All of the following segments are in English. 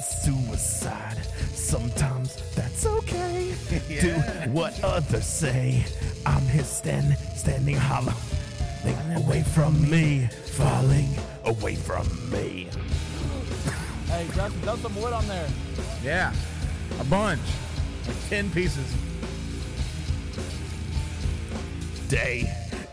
with suicide. Sometimes that's okay. Do what others say. I'm here stand, standing hollow. Away from me, falling away from me. Hey, Justin, throw some wood on there. Yeah, a bunch, like ten pieces. day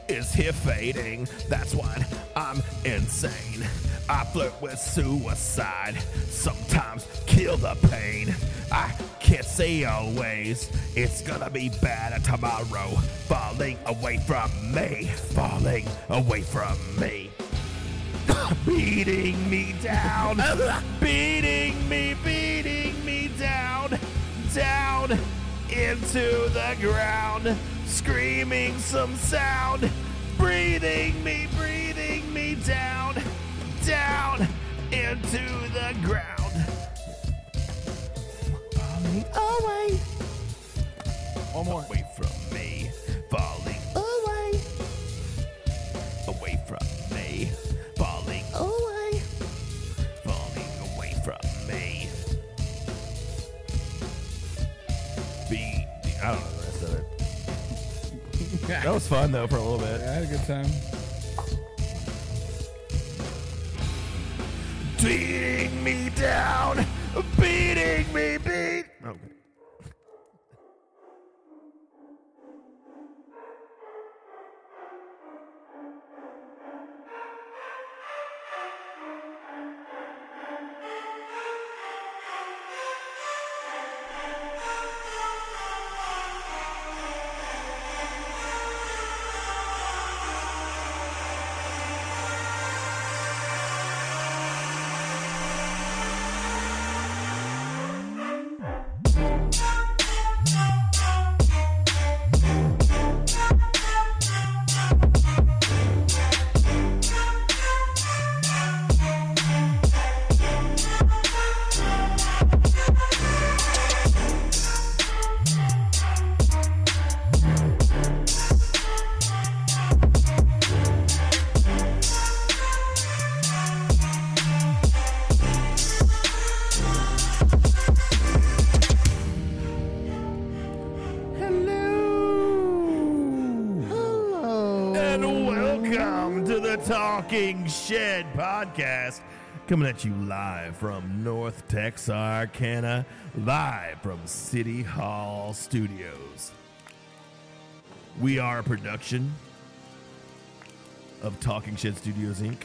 is here fading. That's what I'm insane. I flirt with suicide. Sometimes kill the pain. I can't say always. It's gonna be better tomorrow. Falling away from me. Falling away from me. beating me down. beating me, beating me down. Down into the ground. Screaming some sound. Breathing me, breathing me down. Down into the ground. Falling away. One more. Away from me. Falling away. Away from me. Falling away. Falling away from me. Be. I don't know the rest of it. That was fun though for a little bit. I had a good time. Beating me down. Beating me, beat. Okay. Talking Shed podcast, coming at you live from North Texarkana, live from City Hall Studios. We are a production of Talking Shed Studios Inc.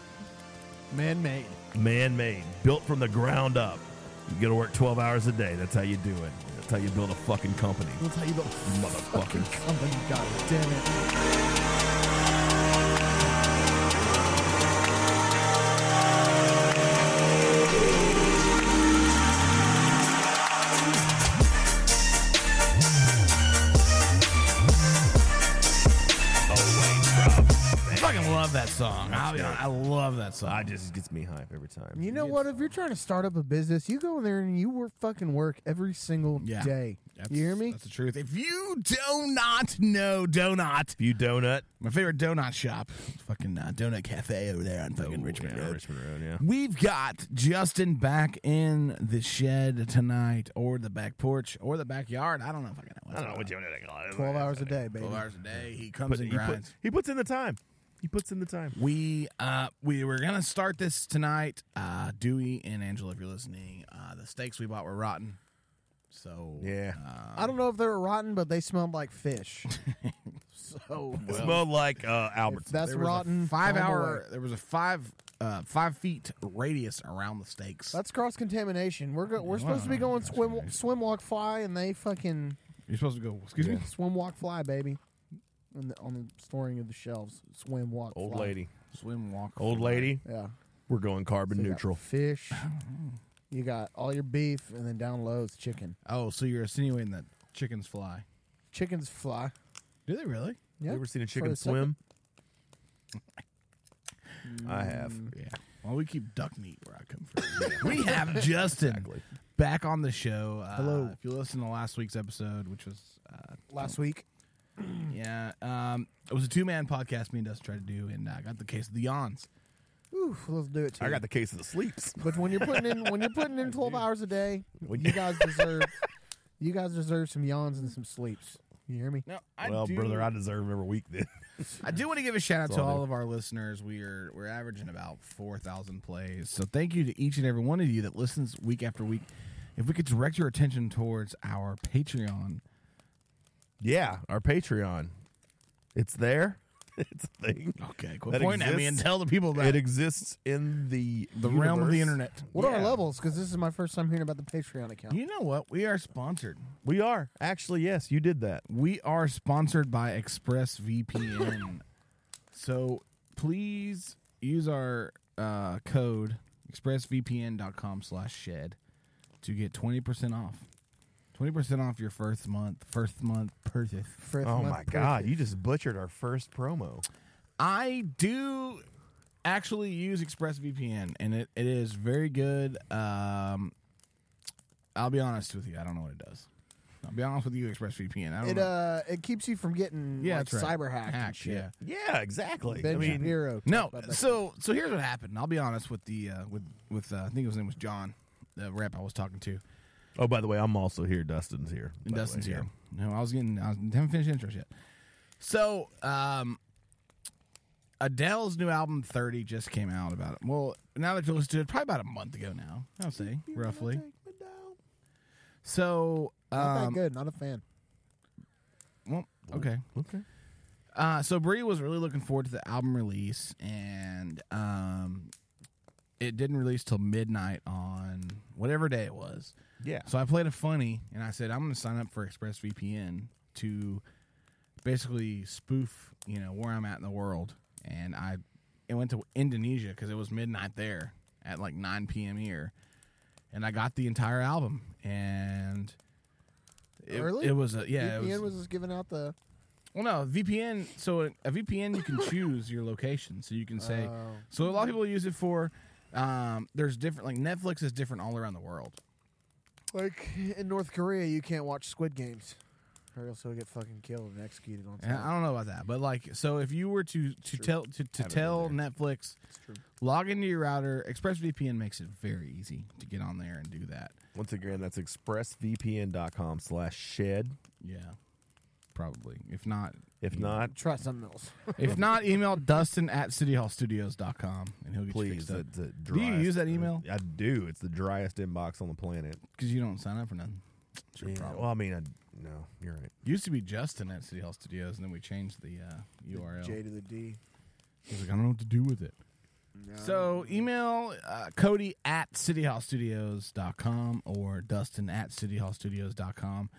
Man made. Man made, built from the ground up. You gotta work 12 hours a day. That's how you do it. That's how you build a fucking company. That's how you build Motherfuckers. company. God damn it. I'll be honest, I love that song. I just it gets me hype every time. You know what? If you're trying to start up a business, you go in there and you work fucking work every single Yeah. day. That's- You hear me? That's the truth. If you do not know Donut, If you donut, my favorite donut shop, fucking uh, Donut Cafe over there on fucking Oh, Richmond yeah, Road. Richmond Road, yeah. We've got Justin back in the shed tonight, or the back porch, or the backyard. I don't know if I can. I don't know what you're doing. 12 hours a day, baby. Twelve hours a day. He comes But and he, put, grinds. he puts in the time. He puts in the time. We uh we were gonna start this tonight. Uh Dewey and Angela, if you're listening, uh the steaks we bought were rotten. So Yeah. uh, I don't know if they were rotten, but they smelled like fish. so It smelled like uh, if Albertson. that's there was a rotten. five throw 'em hour away. there was a five uh five feet radius around the steaks. That's cross contamination. We're go- we're Well, supposed to be going swim That's swim walk fly, and they fucking You're supposed to go. Excuse me. swim walk fly, baby. On the, on the storing of the shelves, swim walk. Old fly. lady. Swim walk. Old lady. Yeah. We're going carbon So you got neutral. Fish. You got all your beef, and then down low is chicken. Oh, so you're insinuating that chickens fly? Chickens fly. Do they really? Yeah. You ever seen a For chicken the second- swim? I have. Yeah. Well, we keep duck meat where I come from. we have Justin back on the show. Uh, Hello. If you listen to last week's episode, which was uh, Last week. Yeah, um, it was a two man podcast me and Dustin tried to do, and I got the case of the yawns. Oof, let's do it. I got the case of the sleeps. But when you're putting in when you're putting in twelve hours a day, you guys deserve you guys deserve some yawns and some sleeps. You hear me? No, I well, do, brother, I deserve every week then. I do want to give a shout out That's to all all of our listeners. We are we're averaging about four thousand plays, so thank you to each and every one of you that listens week after week. If we could direct your attention towards our Patreon, yeah, our Patreon. It's there. It's a thing. okay, quit That pointing at me and exists. tell the people about It exists in the the realm of the universe. internet. What are our Yeah. levels? Because this is my first time hearing about the Patreon account. You know what? We are sponsored. We are actually yes. You did that. We are sponsored by ExpressVPN. so please use our uh, code expressvpn.com slash shed to get 20% off. 20% off your first month, first month purchase. First Oh month my god, you just butchered our first promo. I do actually use ExpressVPN, and it, it is very good. Um, I'll be honest with you. I don't know what it does. I'll be honest with you, ExpressVPN. I don't It know. uh it keeps you from getting yeah, like, right. cyber hacked and Hacked, shit. yeah. Yeah, exactly. Ben I mean, Shapiro. No, so so here's what happened. I'll be honest with the uh, with with uh, I think his name was John, the rep I was talking to. Oh, by the way, I'm also here. Dustin's here. And by the Dustin's way, here. No, I was getting I was, haven't finished intros yet. So, um, Adele's new album "30" just came out. About it. Well, now that you listen to it, probably about a month ago now. I'll say roughly. So, not um, that good. Not a fan. well, okay. Okay. Uh, so Brie was really looking forward to the album release, and um, it didn't release till midnight on whatever day it was. Yeah. So I played a funny, and I said I'm going to sign up for ExpressVPN to basically spoof, you know, where I'm at in the world. And I, it went to Indonesia because it was midnight there at like 9 p.m. here, and I got the entire album, and it, Really? it was a yeah. VPN it was, was just giving out the. well, no VPN. So a VPN, you can choose your location, so you can say. Oh. So a lot of people use it for. Um, there's different like Netflix is different all around the world. Like in North Korea, you can't watch Squid Games, or else you'll get fucking killed and executed on. Yeah. I don't know about that, but like, so if you were to to True. tell to, to Haven't tell been Netflix, true. log into your router. ExpressVPN makes it very easy to get on there and do that. Once again, that's expressvpn.com slash shed. Yeah, probably. If not, If not, Try something else. if not, email Dustin at cityhallstudios.com and he'll get you please. fixed up. It's the Do you use that email? I do. It's the driest inbox on the planet. Because you don't sign up for nothing. It's your Yeah, problem. Well, I mean, I, no, you're right. Used to be Justin at City Hall Studios, and then we changed the uh, URL. J to the D. He's like, I don't know what to do with it. So email uh, Cody at cityhallstudios.com or Dustin at cityhallstudios.com.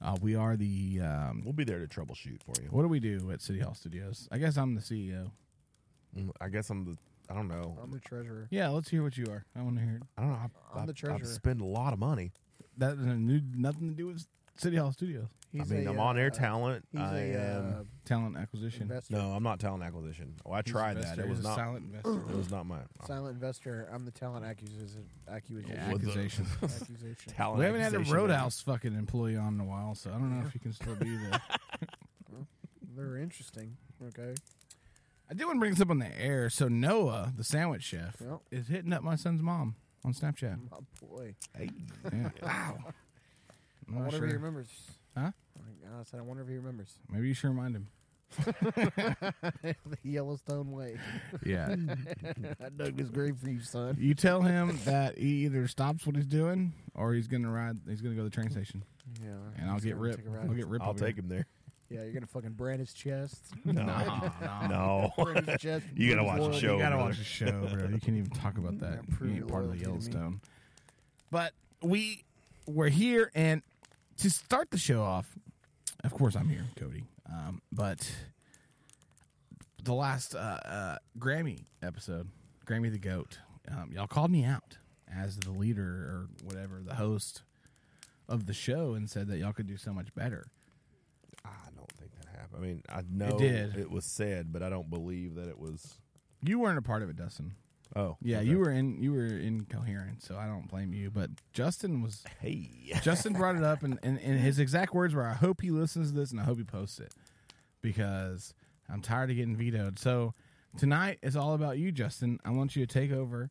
Uh, we are the, um, We'll be there to troubleshoot for you. what do we do at City Hall Studios? I guess I'm the CEO. Mm, I guess I'm the. I don't know. I'm the treasurer. Yeah, let's hear what you are. I want to hear it. I don't know. I, I'm I, the I treasurer. spend a lot of money. That has nothing to do with City Hall Studios. He's I mean, a, I'm on air uh, talent. He's I a am. uh, Talent acquisition. investor. no, I'm not talent acquisition. Oh, I He's tried investor. that. It was a not. silent investor. It was not my Silent investor. I'm the talent accusation. Accusation. Yeah, With the- accusation. accusation. talent. we haven't had a acquisition. Roadhouse fucking employee on in a while, so I don't know if you can still be the. They're interesting. Okay. I do want to bring this up on the air. So Noah, the sandwich chef, Well. is hitting up my son's mom on Snapchat. My boy. Hey. Yeah. wow. I wonder if he remembers. Huh? Oh I said, I wonder if he remembers. Maybe you should remind him. the Yellowstone way. Yeah. I dug this grave for you, son. you tell him that he either stops what he's doing or he's gonna ride. He's gonna go to the train station, Yeah. and I'll get gonna Rip. take a. I'll get Rip. I'll take here. him there. Yeah, you're gonna fucking brand his chest. No, No, no. no. brand his chest. You gotta watch the show. You gotta brother. watch the show, bro. You can't even talk about that. Yeah, you ain't part of the loyalty to me. Yellowstone. But we we're here, and to start the show off, of course I'm here, Cody. Um, but the last uh, uh, Grammy episode, Grammy the Goat, um, y'all called me out as the leader or whatever, the host of the show, and said that y'all could do so much better. I don't think that happened. I mean, I know did. it was said, but I don't believe that it was. You weren't a part of it, Dustin. Oh, Yeah, okay. you were in. You were incoherent, so I don't blame you. But Justin was Hey, Justin brought it up, and, and, and his exact words were, "I hope he listens to this, and I hope he posts it." because I'm tired of getting vetoed. So tonight is all about you, Justin. I want you to take over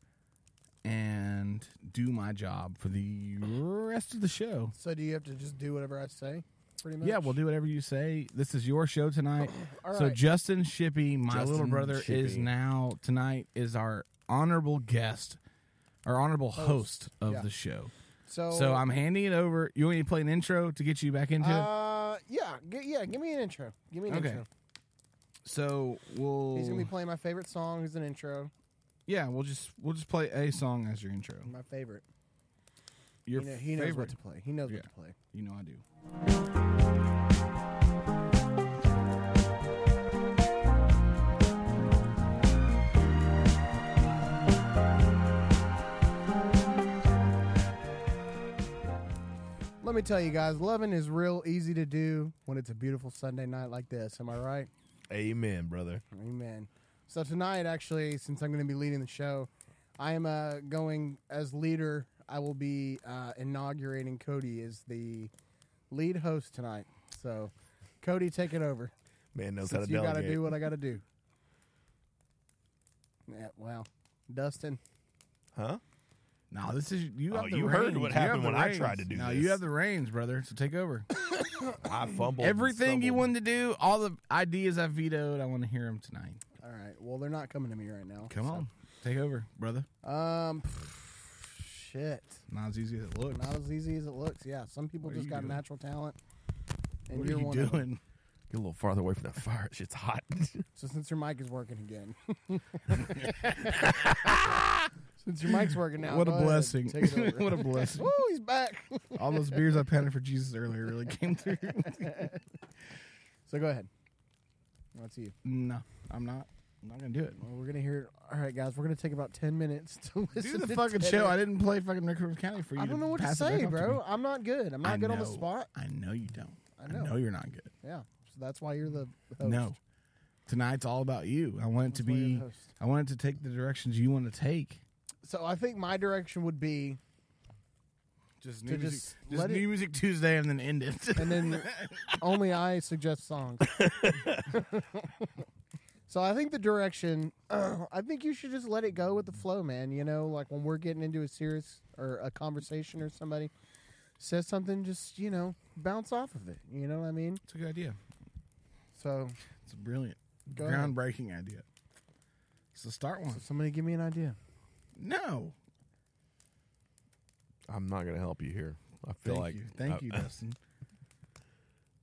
and do my job for the rest of the show. So do you have to just do whatever I say? Pretty much. Yeah, we'll do whatever you say. This is your show tonight. Oh, all So. Justin Shippey, my Justin little brother, is now tonight is our honorable guest, our honorable host, of Yeah. the show. So So I'm handing it over. You want me to play an intro to get you back into it? Uh, yeah, g- yeah. Give me an intro. Give me an Okay. intro. So we'll He's gonna be playing my favorite song as an intro. yeah, we'll just we'll just play a song as your intro. My favorite. Your you know, he knows favorite. what to play. He knows Yeah. what to play. You know I do. Let me tell you guys, loving is real easy to do when it's a beautiful Sunday night like this. Am I right? Amen, brother. Amen. So tonight, actually, since I'm going to be leading the show, I am uh, going as leader. I will be uh, inaugurating Cody as the lead host tonight. So, Cody, take it over. Man knows how Since to you got to delegate. do what I got to do. Yeah, well, Dustin. huh? No, this is you. Oh, Have the you heard what happened the when I tried to do No, this. you have the reins, brother. So take over. I fumbled. Everything you wanted to do, all the ideas I vetoed, I want to hear them tonight. All right. Well, they're not coming to me right now. Come so- on, take over, brother. Um, shit. Not as easy as it looks. Not as easy as it looks. Yeah, some people What just got doing? natural talent, and what are you're you one doing? Get a little farther away from that fire. Shit's hot. So since your mic is working again, since your mic's working now, What a blessing! It what a blessing! Woo, he's back. All those beers I pounded for Jesus earlier really came through. so go ahead. That's you. no, I'm not. I'm not gonna do it. Well, we're gonna hear. All right, guys, we're gonna take about ten minutes to listen. Do the to fucking show. I didn't play fucking Raccoon County for you. I don't know what to it say, off to bro. I'm not good. I'm not I good on the spot. I know you don't. I know. you're not good. Yeah, so that's why you're the host. No, tonight's all about you. I want it to That's you're be. I want it to take the directions you want to take. So I think my direction would be, Just To music, just just let new it- music Tuesday and then end it. and then only I suggest songs. so I think the direction, I think you should just let it go with the flow, man. You know, like when we're getting into a serious or a conversation or somebody says something, just you know, bounce off of it. You know what I mean? It's a good idea. So, It's a brilliant, Go ahead. groundbreaking idea. So start one. so somebody give me an idea. No, I'm not gonna help you here. I feel thank like you, thank I- you, Dustin.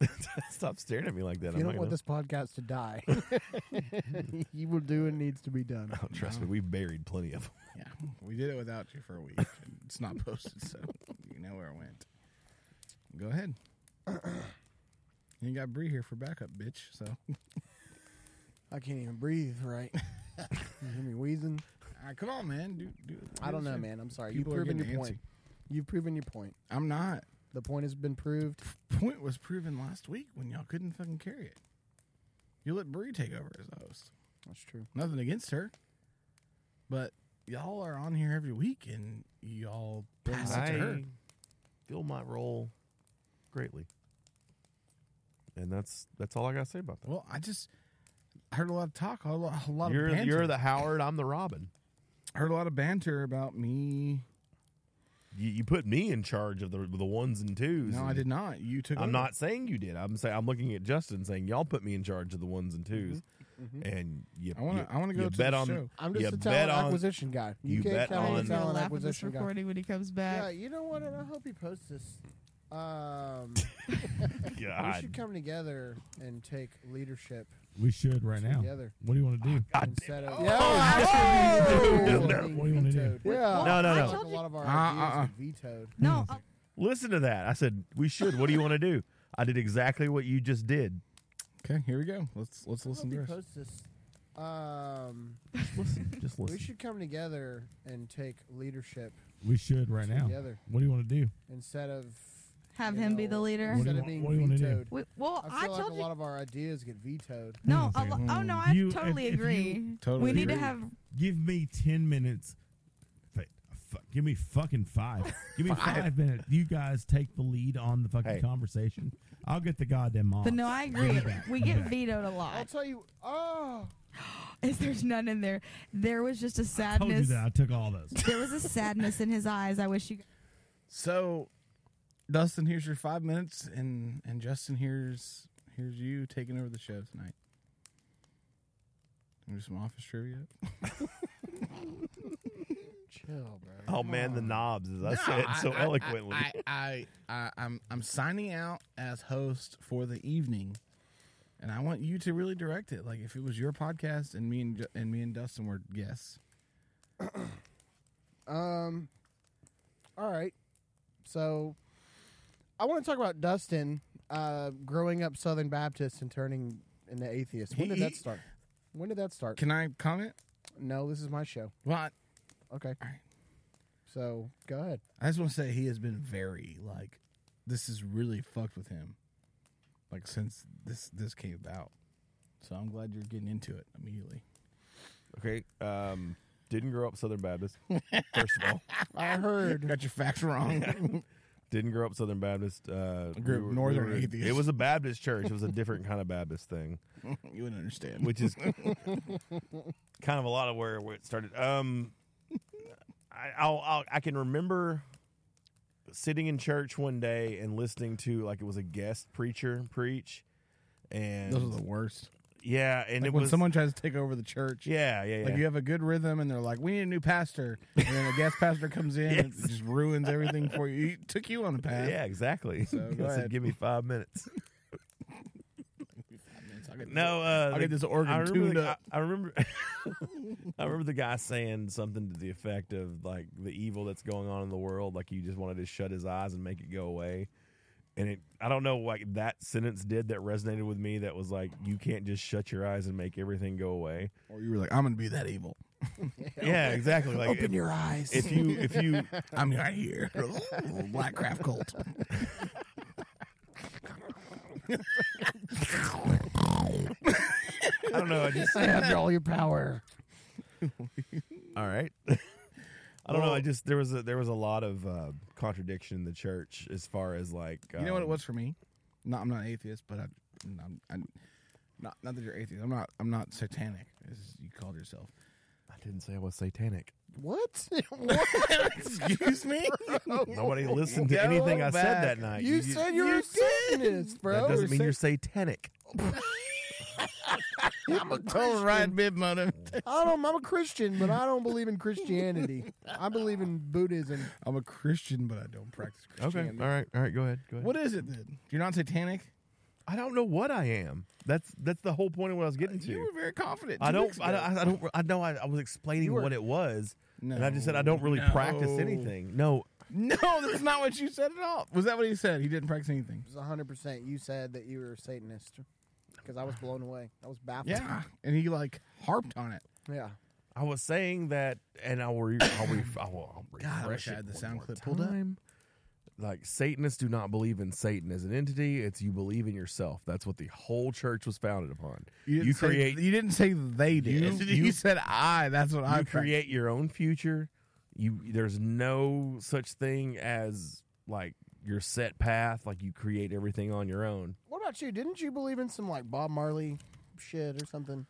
Stop staring at me like that. If I'm you don't want gonna- this podcast to die, you will do what needs to be done. Oh, trust me, we've buried plenty of them. Yeah, we did it without you for a week. and it's not posted, so you know where it went. Go ahead. you got Bree here for backup, bitch. So I can't even breathe right. you hear me wheezing? All right, come on, man. Do, do, I don't know, man. I'm sorry. You've are proven your getting point. antsy. You've proven your point. I'm not. The point has been proved. Point was proven last week when y'all couldn't fucking carry it. You let Bree take over as the host. That's true. Nothing against her, but y'all are on here every week and y'all pass it to her. I feel my role greatly, and that's that's all I gotta say about that. Well, I just heard a lot of talk, a lot, a lot You're of banter. you're the Howard. I'm the Robin. Heard a lot of banter about me. You, you put me in charge of the the ones and twos. No, and I did not. You took. I'm over. not saying you did. I'm saying I'm looking at Justin saying y'all put me in charge of the ones and 2s and you. I wanna- I wanna go to bet the on. show. I'm just a talent on- acquisition guy. You, you can't bet count me on- as a He's gonna talent laugh this acquisition guy. recording when he comes back. Yeah, back. you know what? And I hope he posts this. Um, we should come together and take leadership We should right now. together What do you want to do? instead of. Yeah. Oh, No. being What do you wanna do? vetoed. Well, No, no, no. Like told a lot of our Uh, ideas uh, uh. vetoed. No, uh, Listen to that. I said we should. What do you want to do? I did exactly what you just did. Okay, here we go. Let's let's listen to he this. posts this. Um, Listen, just listen. we should come together and take leadership We should right now. together What do you want to do? instead of have you him be the leader. What do Instead you of want- being what do you wanna do? vetoed. We, well, I I, feel like told a you. lot of our ideas get vetoed. no, Hang on a a lo- oh no, I You- totally if- if you- agree. Totally we need to agree. have. Give me ten minutes. Wait, fuck. Give me fucking five. Give me five. minutes. You guys take the lead on the fucking Hey. conversation. I'll get the goddamn mods. But no, I agree. We get vetoed a I'll lot. tell you. Oh, Is there's none in there? There was just a I told you sadness. that I took all those. There was a sadness in his eyes. I wish you. So, Dustin, here's your five minutes, and and Justin, here's here's you taking over the show tonight. Do some office trivia. chill, bro. Oh man, the knobs, as I No, said so I- I- eloquently. I, I, I, I'm I'm signing out as host for the evening, and I want you to really direct it. Like if it was your podcast and me and and me and Dustin were guests. Um. All right. So, I want to talk about Dustin uh, growing up Southern Baptist and turning into atheist. When did that start? When did that start? Can I comment? no, this is my show. Well, Okay. All right. So go ahead. I just want to say he has been very like, this has really fucked with him, like since this this came about. So I'm glad you're getting into it immediately. okay, um, didn't grow up Southern Baptist. First of all, I heard. Got your facts wrong. didn't grow up Southern Baptist. Uh, grew up Northern atheist. It was a Baptist church. It was a different kind of Baptist thing, you wouldn't understand. which is kind of a lot of where, where it started. Um, I, I'll, I'll I can remember sitting in church one day and listening to like it was a guest preacher preach, and Those are the worst. Yeah, and Like it when was someone tries to take over the church. yeah, yeah, yeah. Like you have a good rhythm, and they're like, "We need a new pastor," and then a guest pastor comes in and just ruins everything for you. He took you on the path. Yeah, exactly. So, go said, ahead. give me five minutes. No, uh, I'll get this organ I tuned the, up. I, I remember. I remember the guy saying something to the effect of like the evil that's going on in the world. Like you just wanted to shut his eyes and make it go away. And it, I don't know, like that sentence did that resonated with me. That was like, you can't just shut your eyes and make everything go away. Or you were like, "I'm gonna be that evil." Yeah, exactly. Like Open if, your eyes. if you if you I'm right here. Black craft cult. I don't know. I just I have all your power. All right. I don't know. I just there was a there was a lot of uh, contradiction in the church as far as like You know what it um, was for me? No, I'm not atheist, but I, I'm, I'm not not that you're atheist. I'm not. I'm not satanic, as you called yourself. I didn't say I was satanic. What? Excuse me. Nobody listened to Go anything I said that night. you said you were a Satanist, bro. that doesn't You're mean you're satanic. I'm a total right bib motive. I don't. I'm a Christian, but I don't believe in Christianity. I believe in Buddhism. I'm a Christian, but I don't practice Okay. Christianity. All right. All right. Go ahead. Go ahead. What is it then? You're not satanic. I don't know what I am. That's that's the whole point of what I was getting to. You were very confident. I two don't, I ago. don't. I don't. I know. I, I was explaining were- what it was, No, and I just said I don't really practice anything. No, No, that's not what you said at all. Was that what he said? He didn't practice anything. It was 100. percent You said that you were a Satanist because I was blown away. I was baffled. Yeah, and he like harped on it. Yeah. I was saying that, and I'll re- I'll, re- I will, I'll God, I refresh wish I it had the sound clip pulled up. time. Like Satanists do not believe in Satan as an entity. It's you believe in yourself. That's what the whole church was founded upon. You, didn't You say- create- You didn't say they did. You- You, you- said I. That's what I you practice. create your own future. You there's no such thing as like your set path. Like you create everything on your own. What about you? Didn't you believe in some like Bob Marley shit or something?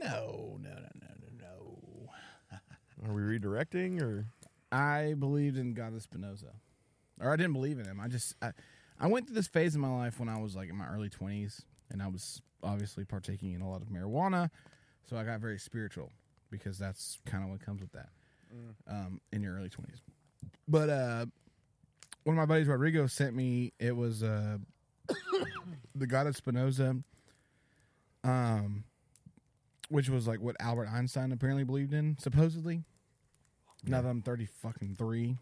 No, no, no, no, no, no. Are we redirecting or? I believed in God of Spinoza, or I didn't believe in him. I just I, I went through this phase in my life when I was like in my early twenties, and I was obviously partaking in a lot of marijuana, so I got very spiritual because that's kind of what comes with that um, in your early twenties. But uh, one of my buddies, Rodrigo, sent me. It was uh, the God of Spinoza, um, which was like what Albert Einstein apparently believed in, supposedly. Now that I'm thirty fucking three,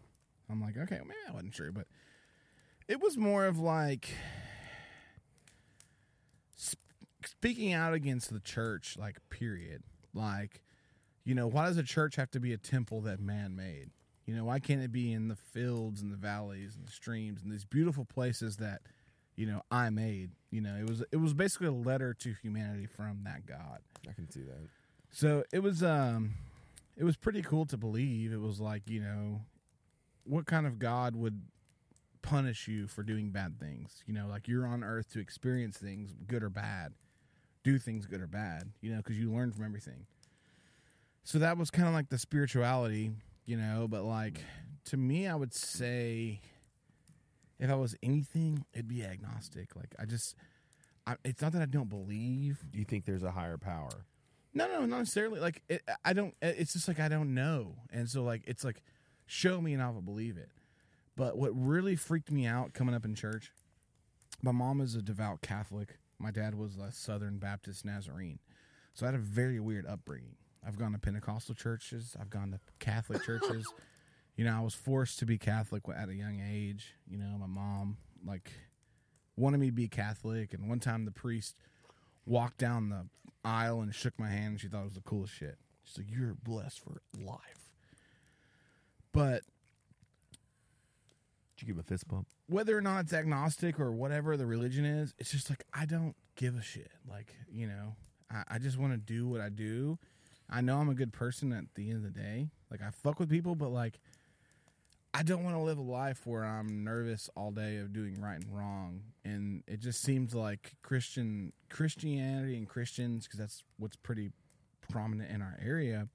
I'm like, okay, well, maybe I wasn't true, but it was more of like sp- speaking out against the church, like period. Like, you know, why does a church have to be a temple that man made? You know, why can't it be in the fields and the valleys and the streams and these beautiful places that, you know, I made? You know, it was it was basically a letter to humanity from that God. I can see that. So it was um it was pretty cool to believe. It was like, you know, what kind of God would punish you for doing bad things? You know, like you're on earth to experience things, good or bad, do things good or bad, you know, because you learn from everything. So that was kind of like the spirituality, you know, but like to me, I would say if I was anything, it'd be agnostic. Like I just, I, it's not that I don't believe. You think there's a higher power? No, no, not necessarily. Like it, I don't. It's just like I don't know, and so like it's like show me and I will believe it. But what really freaked me out coming up in church, my mom is a devout Catholic. My dad was a Southern Baptist Nazarene, so I had a very weird upbringing. I've gone to Pentecostal churches. I've gone to Catholic churches. You know, I was forced to be Catholic at a young age. You know, my mom like wanted me to be Catholic, and one time the priest walked down the aisle and shook my hand, and she thought it was the coolest shit. She's like, "You're blessed for life." But Did you give a fist bump? whether or not it's agnostic or whatever the religion is, it's just like I don't give a shit. Like you know, I, I just want to do what I do. I know I'm a good person at the end of the day. Like I fuck with people, but like I don't want to live a life where I'm nervous all day of doing right and wrong. And it just seems like Christian Christianity and Christians, because that's what's pretty prominent in our area.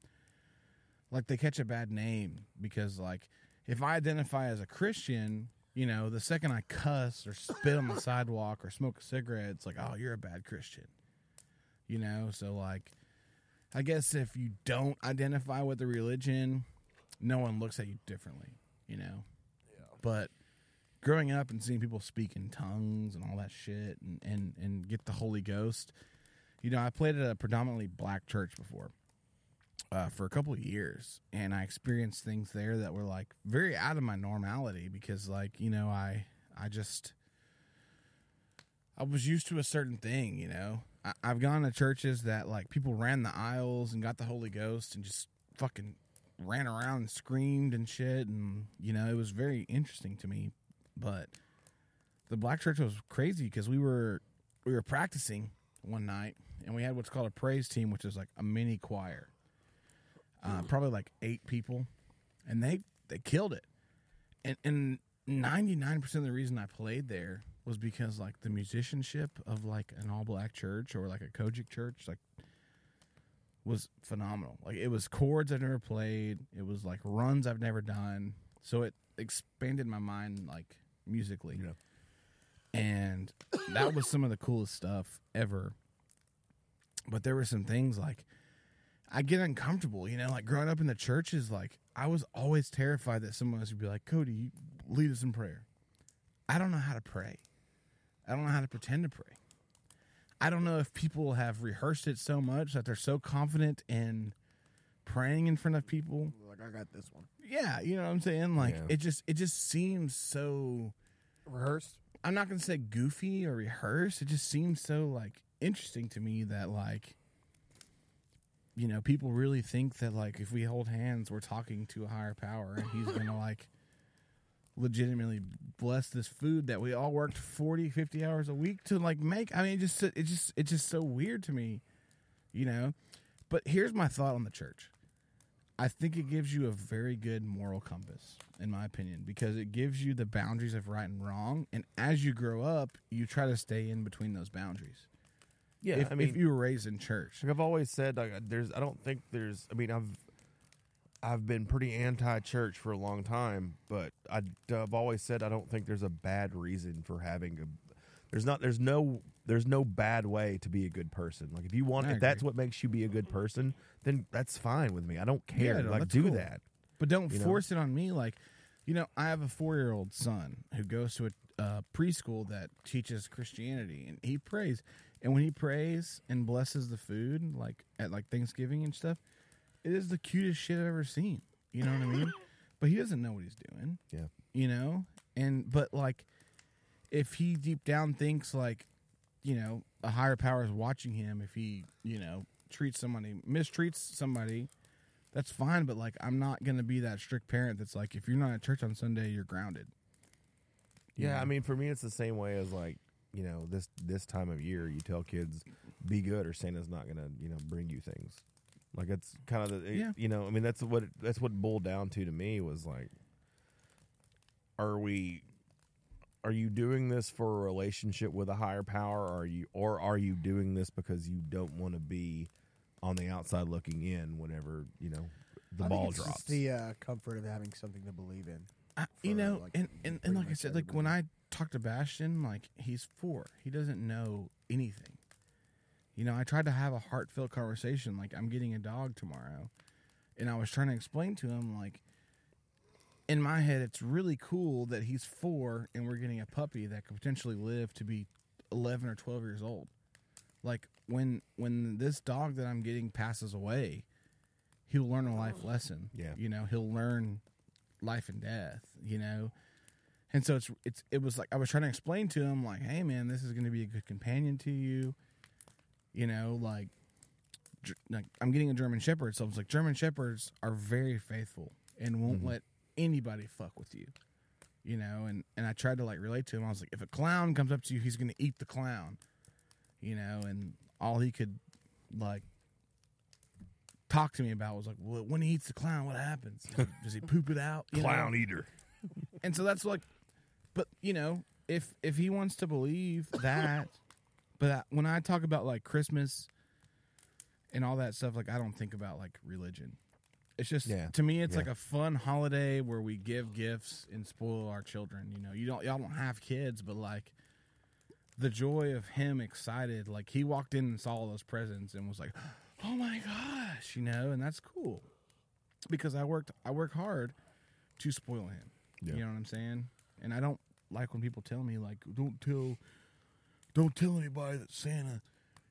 Like they catch a bad name because like if I identify as a Christian, you know, the second I cuss or spit on the sidewalk or smoke a cigarette, it's like, oh, you're a bad Christian. You know, so like, I guess if you don't identify with the religion, no one looks at you differently, you know? Yeah. But growing up and seeing people speak in tongues and all that shit and, and, and get the Holy Ghost, you know, I played at a predominantly black church before uh, for a couple of years, and I experienced things there that were like very out of my normality because, like, you know, I I just I was used to a certain thing, you know. I, I've gone to churches that like people ran the aisles and got the Holy Ghost and just fucking ran around and screamed and shit, and you know, it was very interesting to me. But the black church was crazy because we were we were practicing one night and we had what's called a praise team, which is like a mini choir uh, probably like eight people, and they they killed it. And and ninety nine percent of the reason I played there was because like the musicianship of like an all black church or like a COGIC church like was phenomenal. Like it was chords I've never played. It was like runs I've never done. So it expanded my mind like musically. And that was some of the coolest stuff ever. But there were some things like I get uncomfortable, you know, like growing up in the churches, like I was always terrified that someone else would be like, Cody, lead us in prayer. I don't know how to pray. I don't know how to pretend to pray. I don't know if people have rehearsed it so much that they're so confident in praying in front of people. Like I got this one Yeah, you know what I'm saying? Like Yeah. it just it just seems so rehearsed. I'm not gonna say goofy or rehearsed. It just seems so like interesting to me that like you know, people really think that like if we hold hands we're talking to a higher power and he's gonna like legitimately bless this food that we all worked 40, 50 hours a week to like make. I mean it just it just it's just so weird to me, you know. But here's my thought on the church. I think it gives you a very good moral compass, in my opinion, because it gives you the boundaries of right and wrong. And as you grow up, you try to stay in between those boundaries. Yeah, if, I mean, if you were raised in church, Like I've always said, like there's, I don't think there's. I mean, I've, I've been pretty anti-church for a long time, but I, have always said I don't think there's a bad reason for having a. There's not. There's no. There's no bad way to be a good person. Like if you want, I if that's what makes you be a good person, then that's fine with me. I don't care. Yeah, no, like do cool. that. but don't You know? force it on me. Like, you know, I have a four-year-old son who goes to a uh, preschool that teaches Christianity, and he prays. And when he prays and blesses the food, like at like Thanksgiving and stuff, it is the cutest shit I've ever seen. You know what I mean? But he doesn't know what he's doing. Yeah. you know and but like if he deep down thinks like you know a higher power is watching him if he you know treats somebody mistreats somebody that's fine but like i'm not gonna be that strict parent that's like if you're not at church on sunday you're grounded Yeah, Yeah. I mean, for me, it's the same way as like you know this this time of year. You tell kids, "Be good," or Santa's not gonna you know bring you things. Like it's kind of the it- Yeah. you know. I mean, that's what it, that's what it boiled down to to me was like, are we are you doing this for a relationship with a higher power or are you or are you doing this because you don't want to be on the outside looking in whenever you know the I think ball it's drops Just the uh, comfort of having something to believe in. I, you for, know, like, and, and, and pretty like I much said, like when everybody. I talk to Bastion, like he's four. He doesn't know anything. You know, I tried to have a heartfelt conversation, like I'm getting a dog tomorrow, and I was trying to explain to him, like, in my head, it's really cool that he's four and we're getting a puppy that could potentially live to be eleven or twelve years old. Like when when this dog that I'm getting passes away, he'll learn a life lesson. Yeah. you know, he'll learn life and death. You know, and so it's it's it was like I was trying to explain to him like, hey man, this is going to be a good companion to you. You know, like, like I'm getting a German Shepherd, so I was like, German Shepherds are very faithful and won't mm-hmm. let anybody fuck with you. You know, and and I tried to like relate to him. I was like, if a clown comes up to you, he's going to eat the clown. You know, and all he could like talk to me about was like, well, when he eats the clown, what happens? Does he, poop it out? You know? clown eater and so that's like but you know if if he wants to believe that but when i talk about like christmas and all that stuff like i don't think about like religion it's just Yeah. to me it's Yeah. like a fun holiday where we give gifts and spoil our children you know you don't y'all don't have kids but like the joy of him excited like he walked in and saw all those presents and was like oh my gosh you know and that's cool because i worked i work hard to spoil him Yeah. you know what i'm saying and i don't like when people tell me like don't tell don't tell anybody that santa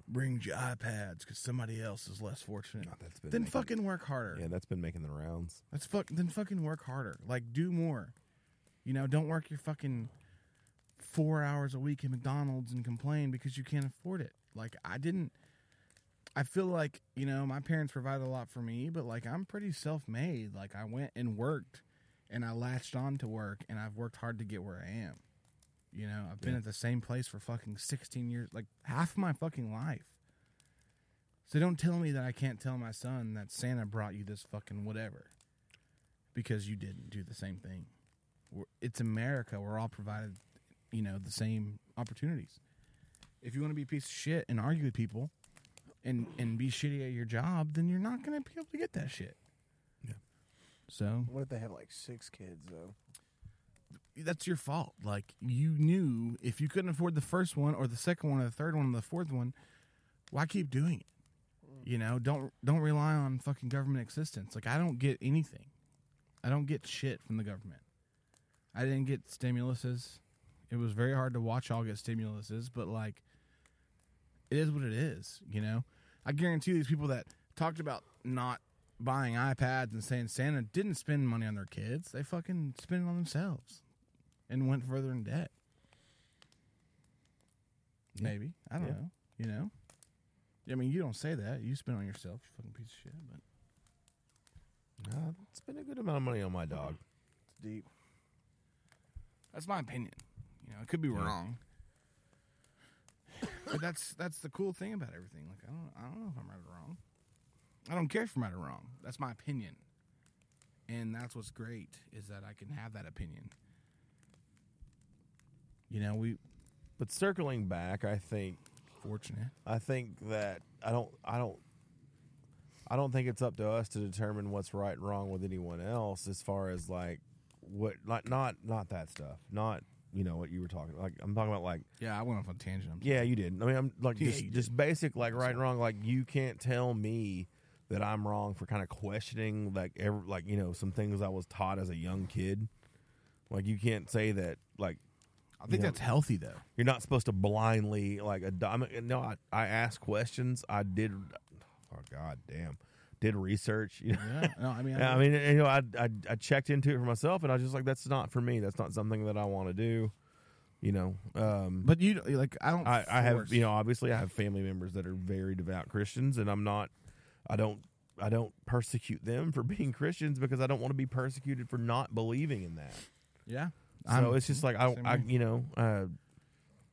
brings you ipads because somebody else is less fortunate Oh, that's been then making- fucking work harder yeah that's been making the rounds Let's fuck. Then fucking work harder. Like do more. You know, don't work your fucking four hours a week at McDonald's and complain because you can't afford it. Like I didn't. I feel like you know my parents provided a lot for me, but like I'm pretty self made. Like I went and worked, and I latched on to work, and I've worked hard to get where I am. You know, I've been Yeah. at the same place for fucking 16 years, like half my fucking life. So don't tell me that I can't tell my son that Santa brought you this fucking whatever because you didn't do the same thing. We're, it's America. We're all provided, you know, the same opportunities. If you want to be a piece of shit and argue with people and and be shitty at your job, then you're not going to be able to get that shit. Yeah. So What if they have like six kids though? That's your fault. Like you knew if you couldn't afford the first one or the second one or the third one or the fourth one, why keep doing it? You know, don't don't rely on fucking government assistance. Like I don't get anything. I don't get shit from the government. I didn't get stimuluses. It was very hard to watch all get stimuluses, but like it is what it is, you know? I guarantee these people that talked about not buying iPads and saying Santa didn't spend money on their kids. They fucking spent it on themselves and went further in debt. Maybe. I don't Yeah. know. You know? I mean, you don't say that. You spend on yourself, you fucking piece of shit. But uh, spend a good amount of money on my dog It's deep. that's my opinion. You know, it could be Yeah. wrong. but that's that's the cool thing about everything. Like I don't I don't know if I'm right or wrong. I don't care if I'm right or wrong. That's my opinion. And that's what's great is that I can have that opinion. You know, we but circling back i think fortunate. I think that I don't I don't I don't think it's up to us to determine what's right and wrong with anyone else as far as like what like not not that stuff. Not you know what you were talking like I'm talking about like Yeah, I went off on a tangent. I'm yeah, you did. I mean I'm like Yeah, just just basic like right and wrong like you can't tell me that I'm wrong for kind of questioning like every like you know some things I was taught as a young kid. Like you can't say that like I think that's healthy though. you're not supposed to blindly like a I mean, no I, I asked questions i did oh god damn did research you know Yeah. No, I mean, Yeah, I mean you know I, I I checked into it for myself and I was just like that's not for me that's not something that I want to do you know um but you like I don't. I, I have you know obviously I have family members that are very devout Christians and I'm not I don't I don't persecute them for being Christians because I don't want to be persecuted for not believing in that Yeah. So I'm- it's just like I, I you know uh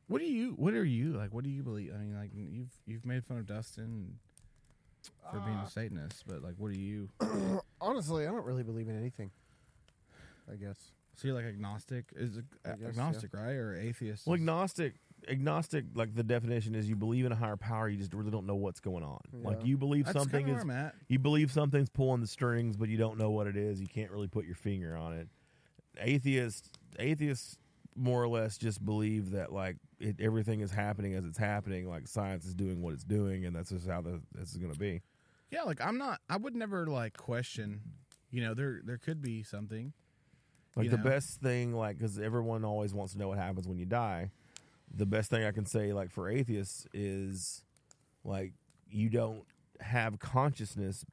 What do you? What are you like? What do you believe? I mean, like you've you've made fun of Dustin for being a Satanist, but like, what do you? Honestly, I don't really believe in anything. I guess So you're like agnostic? Is it I guess, agnostic, right? Or atheist? Well, agnostic, agnostic, like the definition is you believe in a higher power, you just really don't know what's going on. Like you believe That's something is, where I'm at. you believe something's pulling the strings, but you don't know what it is. You can't really put your finger on it. Atheists, atheists, more or less, just believe that like it, everything is happening as it's happening. Like science is doing what it's doing, and that's just how the, this is going to be. Yeah, like I'm not. I would never like question. You know, there there could be something. Like the know? best thing, like because everyone always wants to know what happens when you die. The best thing I can say, like for atheists, is like you don't have consciousness,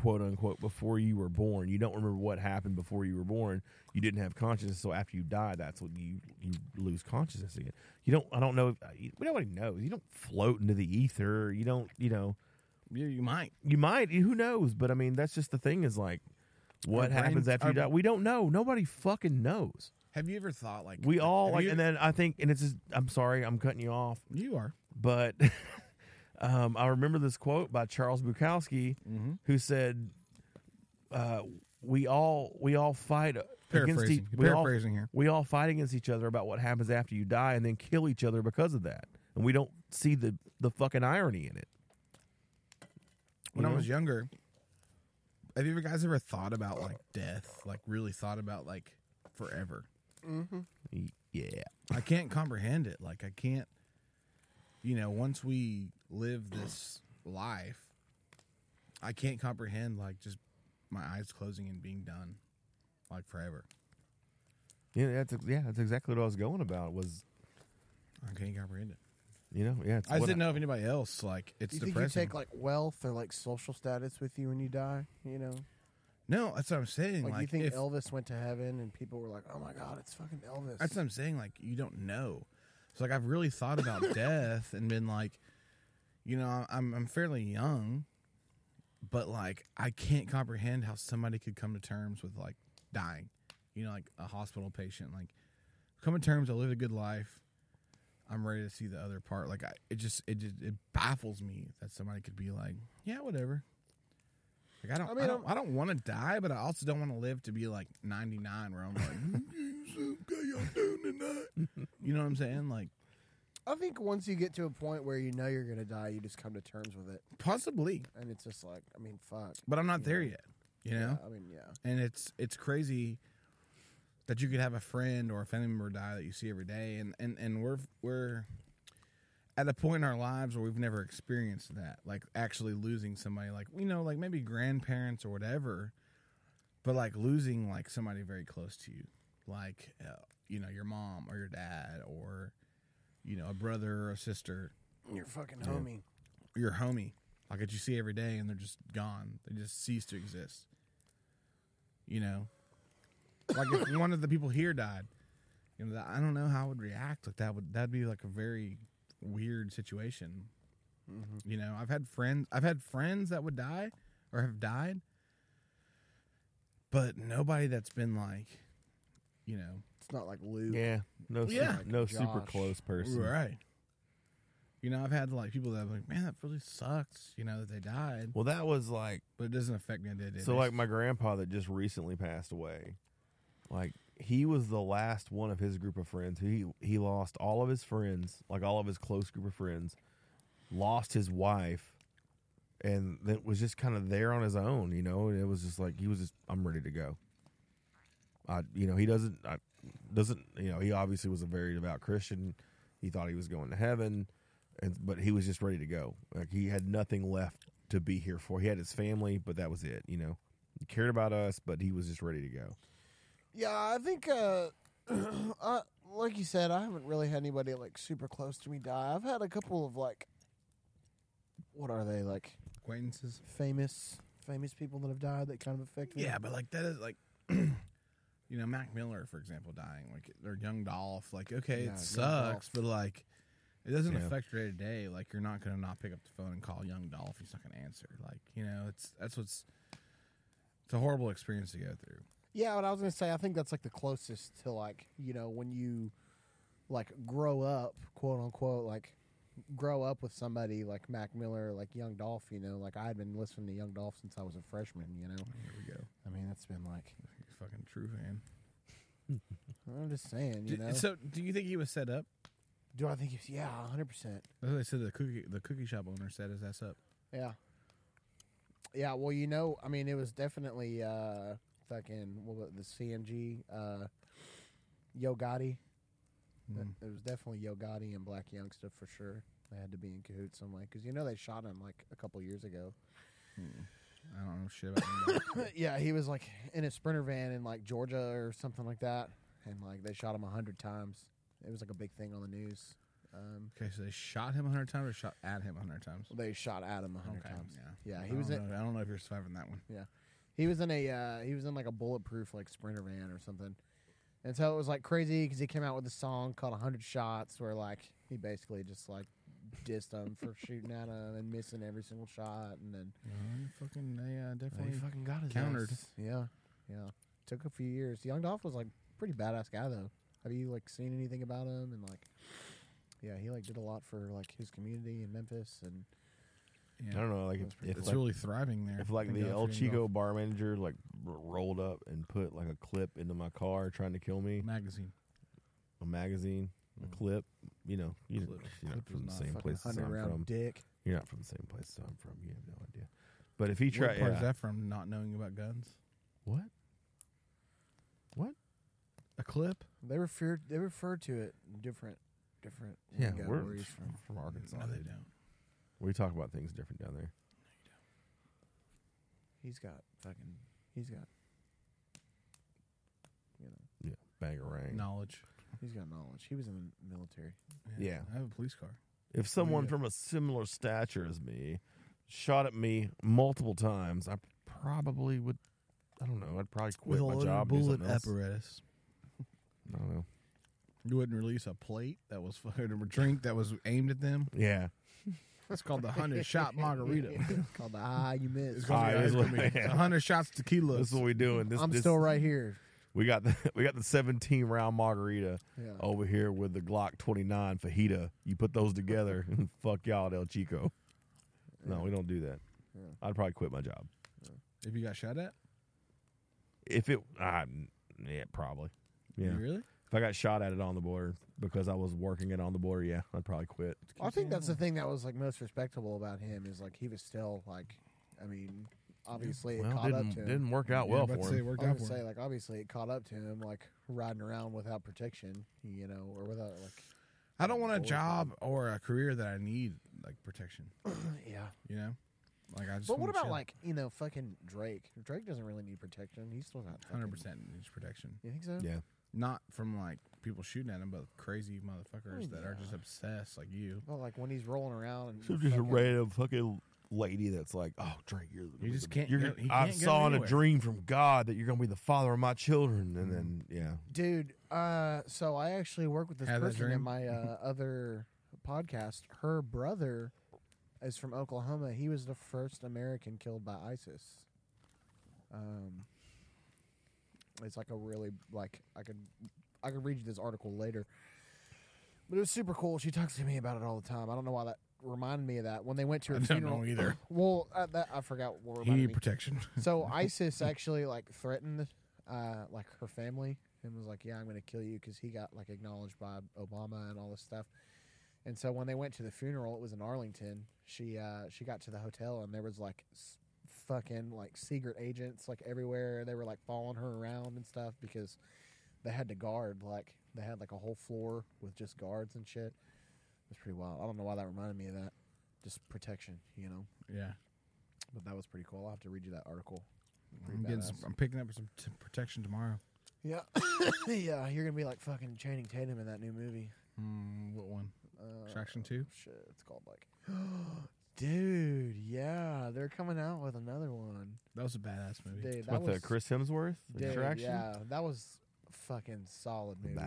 quote unquote, before you were born. You don't remember what happened before you were born. You didn't have consciousness, so after you die, that's when you you lose consciousness again. You don't. I don't know. If, uh, nobody knows. You don't float into the ether. You don't. You know. You, you might. You might. Who knows? But I mean, that's just the thing. Is like. What happens after you die? We don't know. Nobody fucking knows. Have you ever thought like We all like, you- and then I think, and it's just, I'm sorry, I'm cutting you off, you are but um, I remember this quote by Charles Bukowski, Mm-hmm. who said, uh, "We all we all fight against paraphrasing. each, we all, here. we all fight against each other about what happens after you die, and then kill each other because of that, and we don't see the the fucking irony in it." When You I was younger, have you guys ever thought about like death? Like really thought about like forever? Y- yeah, I can't comprehend it. Like I can't. You know, once we live this life, I can't comprehend like just my eyes closing and being done, like forever. yeah, that's yeah, that's exactly what I was going about. Was I can't comprehend it. you know, yeah, it's I just didn't know if anybody else like it's Do you think depressing. you take like wealth or like social status with you when you die? You know, no, that's what I'm saying. like, Like, you think if, Elvis went to heaven and people were like, "Oh my god, it's fucking Elvis." That's what I'm saying. Like you don't know. So like I've really thought about death and been like, you know, I'm I'm fairly young, but like I can't comprehend how somebody could come to terms with like dying. You know, like a hospital patient. Like come to terms. I lived a good life. I'm ready to see the other part. Like I, it just it just it baffles me that somebody could be like, yeah, whatever. Like I don't, I, I mean, don't, I don't want to die, but I also don't want to live to be like 99, where I'm like, okay, I'm doing tonight. You know what I'm saying? Like I think once you get to a point where you know you're gonna die, you just come to terms with it, possibly, and it's just like, I mean, fuck. but I'm not there yet. You know, Yeah, I mean, yeah. and it's it's crazy that you could have a friend or a family member die that you see every day, and and and we're we're at a point in our lives where we've never experienced that, like actually losing somebody, like you know, like maybe grandparents or whatever, but like losing like somebody very close to you, like uh, you know your mom or your dad or you know a brother or a sister You're fucking homie. your homie, like that you see every day, and they're just gone. They just cease to exist. You know, like if one of the people here died, you know, I don't know how I would react. Like that would that'd be like a very weird situation. You know, I've had friends. I've had friends that would die or have died, but nobody that's been like, you know, It's not like Luke. Yeah, no, Yeah. super, no super close person. right. You know, I've had like people that are like, man, that really sucks. You know that they died, Well, that was like but it doesn't affect me on a day so. Like my grandpa that just recently passed away, like he was the last one of his group of friends. He he lost all of his friends, like all of his close group of friends, lost his wife, and then was just kind of there on his own. You know, and it was just like he was just I'm ready to go. I you know he doesn't I, doesn't you know he obviously was a very devout Christian. He thought he was going to heaven, and but he was just ready to go. Like he had nothing left to be here for. He had his family, but that was it. You know, he cared about us, but he was just ready to go. Yeah, I think, uh, uh, like you said, I haven't really had anybody like super close to me die. I've had a couple of like, what are they like? acquaintances. Famous, famous people that have died that kind of affect me. Yeah, but like that is like, you know, Mac Miller, for example, dying. Like or Young Dolph. Like okay, Yeah, it Young sucks, but like. It doesn't Yeah. affect your day to day. Like you're not gonna not pick up the phone and call Young Dolph. He's not gonna answer. Like you know, it's that's what's. It's a horrible experience to go through. Yeah, what I was gonna say, I think that's like the closest to like you know when you like grow up, quote unquote, like grow up with somebody like Mac Miller, like Young Dolph. You know, like I had been listening to Young Dolph since I was a freshman. You know, Here we go. I mean that's been like He's fucking true fan. I'm just saying, you D- know. So, do you think he was set up? Do I think he's yeah, hundred percent. That's what they said. The cookie, the cookie shop owner said his ass up. Yeah. Yeah, well, you know, I mean, it was definitely uh fucking what was it, the CMG uh Yo Gotti. Mm. It was definitely Yo Gotti and Blac Youngsta for sure. They had to be in cahoots some way because you know they shot him like a couple years ago. I don't know shit about him. yeah, he was like in a sprinter van in like Georgia or something like that, and like they shot him a hundred times. It was like a big thing on the news. Um, okay, so they shot him a hundred times or shot at him a hundred times. they shot at him a hundred Okay, times. yeah, Yeah, I he was in, know- I don't know if you're surviving that one. Yeah, he was in a uh, he was in like a bulletproof like sprinter van or something, and so it was like crazy because he came out with a song called "100 Shots," where like he basically just like dissed them for shooting at him and missing every single shot, and then fucking, they uh, he definitely. fucking got his countered. ass. Yeah, yeah. Took a few years. Young Dolph was like pretty badass guy though. Have you like seen anything about him and like? Yeah, he like did a lot for like his community in Memphis and yeah. I don't know, like That's if, if It's like, really thriving there. if like Thank the God El for Chico Dolph. bar manager like r- rolled up and put like a clip into my car trying to kill me, magazine. a magazine, a clip, you know, you, Clip. you're not from the not same fucking place as hundred I'm round from. dick. You're not from the same place as I'm from. You have no idea. But if he What tried, part is that from? Not knowing about guns. what? What? A clip? They refer they refer to it in different different. Yeah, lingo we're where from. from Arkansas. No, they don't. We talk about things different down there. He's got fucking. He's got. You know, Yeah, bangarang. Knowledge. He's got knowledge. He was in the military. Yeah. I have a police car. If someone Yeah. from a similar stature as me shot at me multiple times, I probably would. I don't know. I'd probably quit my job. and do something else. apparatus. I don't know. You wouldn't release a plate that was fired fucking a drink that was aimed at them. Yeah. It's called the hundred shot margarita. It's called the Ah You Miss. It's gonna be- Ah, it's it gonna is be what- yeah. a hundred shots tequila. This is what we doing. This, I'm this, still right here. We got the we got the 17 round margarita Yeah. over here with the Glock 29 fajita. You put those together, and fuck y'all, at El Chico. No, we don't do that. Yeah. I'd probably quit my job If you got shot at, if it. Uh, yeah, probably. Yeah. You really? If I got shot at it on the border because I was working it on the border, yeah, I'd probably quit. I think that's the thing that was like most respectable about him is like he was still like, I mean, obviously it Well, caught up didn't to him. didn't work out well about to for say it him. worked I out was for gonna him. say like obviously it caught up to him like riding around without protection, you know, or without like I don't want a job or a career that I need like protection. yeah. You know, like I just. But what wanna about chill. like you know fucking Drake? Drake doesn't really need protection. He's still got hundred percent needs protection? You think so? Yeah. Not from like people shooting at him, but crazy motherfuckers Oh, that are yeah. just obsessed like you. Well, like when he's rolling around and So just a fucking- random fucking lady that's like, "Oh, Drake, you're the, He just the- can't You're, go- he I can't go saw in a anywhere. dream from God that you're gonna be the father of my children, and then yeah, dude. Uh, so I actually work with this Had that person in dream? my uh, other podcast. Her brother is from Oklahoma. He was the first American killed by ISIS. Um, it's like a really like I could I could read you this article later, but it was super cool. She talks to me about it all the time. I don't know why that reminded me of that when they went to I her don't funeral. know either. Well, uh, that I forgot what He me protection. so ISIS actually like threatened uh, like her family and was like, "Yeah, I'm going to kill you" because he got like acknowledged by Obama and all this stuff. And so when they went to the funeral, it was in Arlington. She uh, she got to the hotel and there was like s- fucking like secret agents like everywhere. They were like following her around and stuff because they had to guard like they had like a whole floor with just guards and shit. It was pretty wild. I don't know why that reminded me of that. Just protection, you know. yeah, But that was pretty cool. I'll have to read you that article. I'm, getting some, I'm picking up some t- protection tomorrow. Yeah, yeah. You're gonna be like fucking Channing Tatum in that new movie. Mm, what one? Uh, Extraction two. Shit, it's called like. Dude, yeah, they're coming out with another one. That was a badass movie. Dude, that with was the Chris Hemsworth dude, extraction. Yeah, that was fucking solid movie. bro.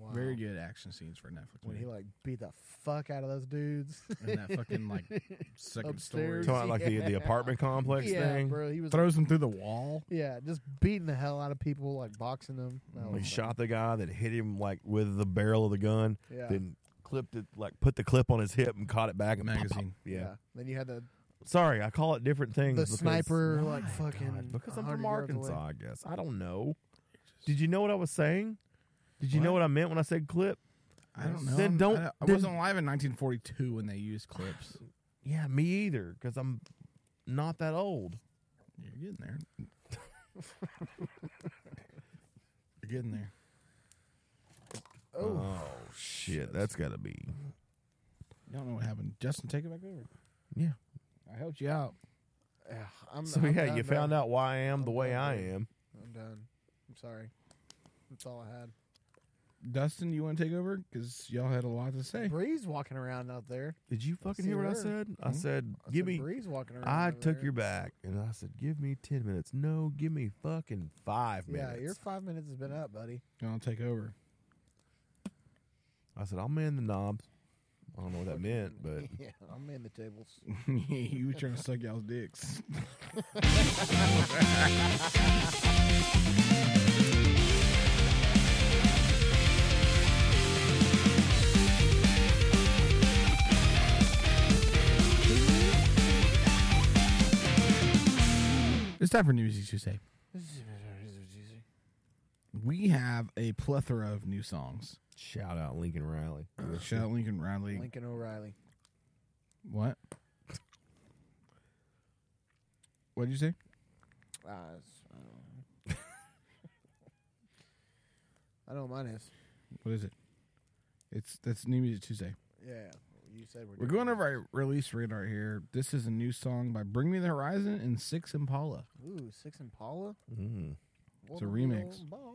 Badass. Wow. Very good action scenes for a Netflix. When movie. he like beat the fuck out of those dudes. in that fucking like second story Upstairs. Talking about like the, the apartment complex yeah, thing. bro. He was throws him through the wall. yeah, just beating the hell out of people, like boxing them. That He was shot the guy that hit him like with the barrel of the gun. Yeah. then clipped it like put the clip on his hip and caught it back and pop, pop. Magazine. Yeah. Then you had the Sorry, I call it different things. the because- sniper like fucking God, because I'm 100 from yards away. Arkansas, I guess. I don't know. Did you know what I was saying? Did you know What? what I meant when I said clip? I don't know. Then don't- I, I then- wasn't alive in 1942 when they used clips. Yeah, me either, because I'm not that old. You're getting there. You're getting there. Oh, oh shit, that's got to be. You don't know what happened. Justin, take it back over. Yeah. I helped you out. Yeah, I'm, So I'm yeah, done, you bro. found out why I am the I'm way done, I am. I'm done. I'm sorry. That's all I had. Dustin, you want to take over? Because y'all had a lot to say. Breeze walking around out there. Did you fucking hear what I her. Hmm? said? I said, I give said me. Breeze walking around. I over took there. your back, and I said, give me ten minutes. No, give me fucking five minutes. Yeah, your five minutes has been up, buddy. You want to take over? I said, I'll man the knobs. I don't know what that meant, but yeah, I'm in the tables. you were trying to suck y'all's dicks. It's time for New Music Tuesday. We have a plethora of new songs. shout out Lincoln Riley. Shout out Lincoln Riley. Lincoln O'Reilly. What? What did you say? Uh, it's- I don't know. I know what mine is. What is it? It's that's New Music Tuesday. Yeah, you said we're. We're doing going over our release radar here. This is a new song by Bring Me the Horizon and Six Impala. Ooh, Six Impala. Mm. It's a remix. Impala.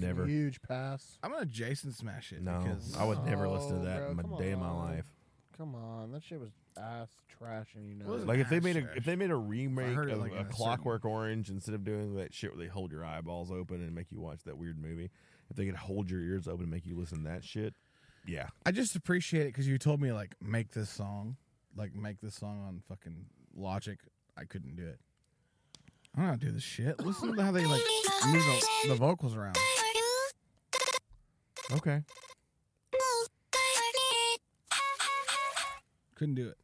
Fucking Never. Huge pass. I'm gonna Jason smash it no, because I would never listen to that bro, in my day of my life. Come on, that shit was ass trash, and you know. It. Like if they made a trash. if they made a remake heard it, of like, a in a certain- Clockwork Orange instead of doing that shit where they hold your eyeballs open and make you watch that weird movie, if they could hold your ears open and make you listen to that shit, yeah, I just appreciate it because you told me like make this song, like make this song on fucking Logic. I couldn't do it. I don't know how to do this shit. Listen to how they like move the, the vocals around. Okay. Couldn't do it.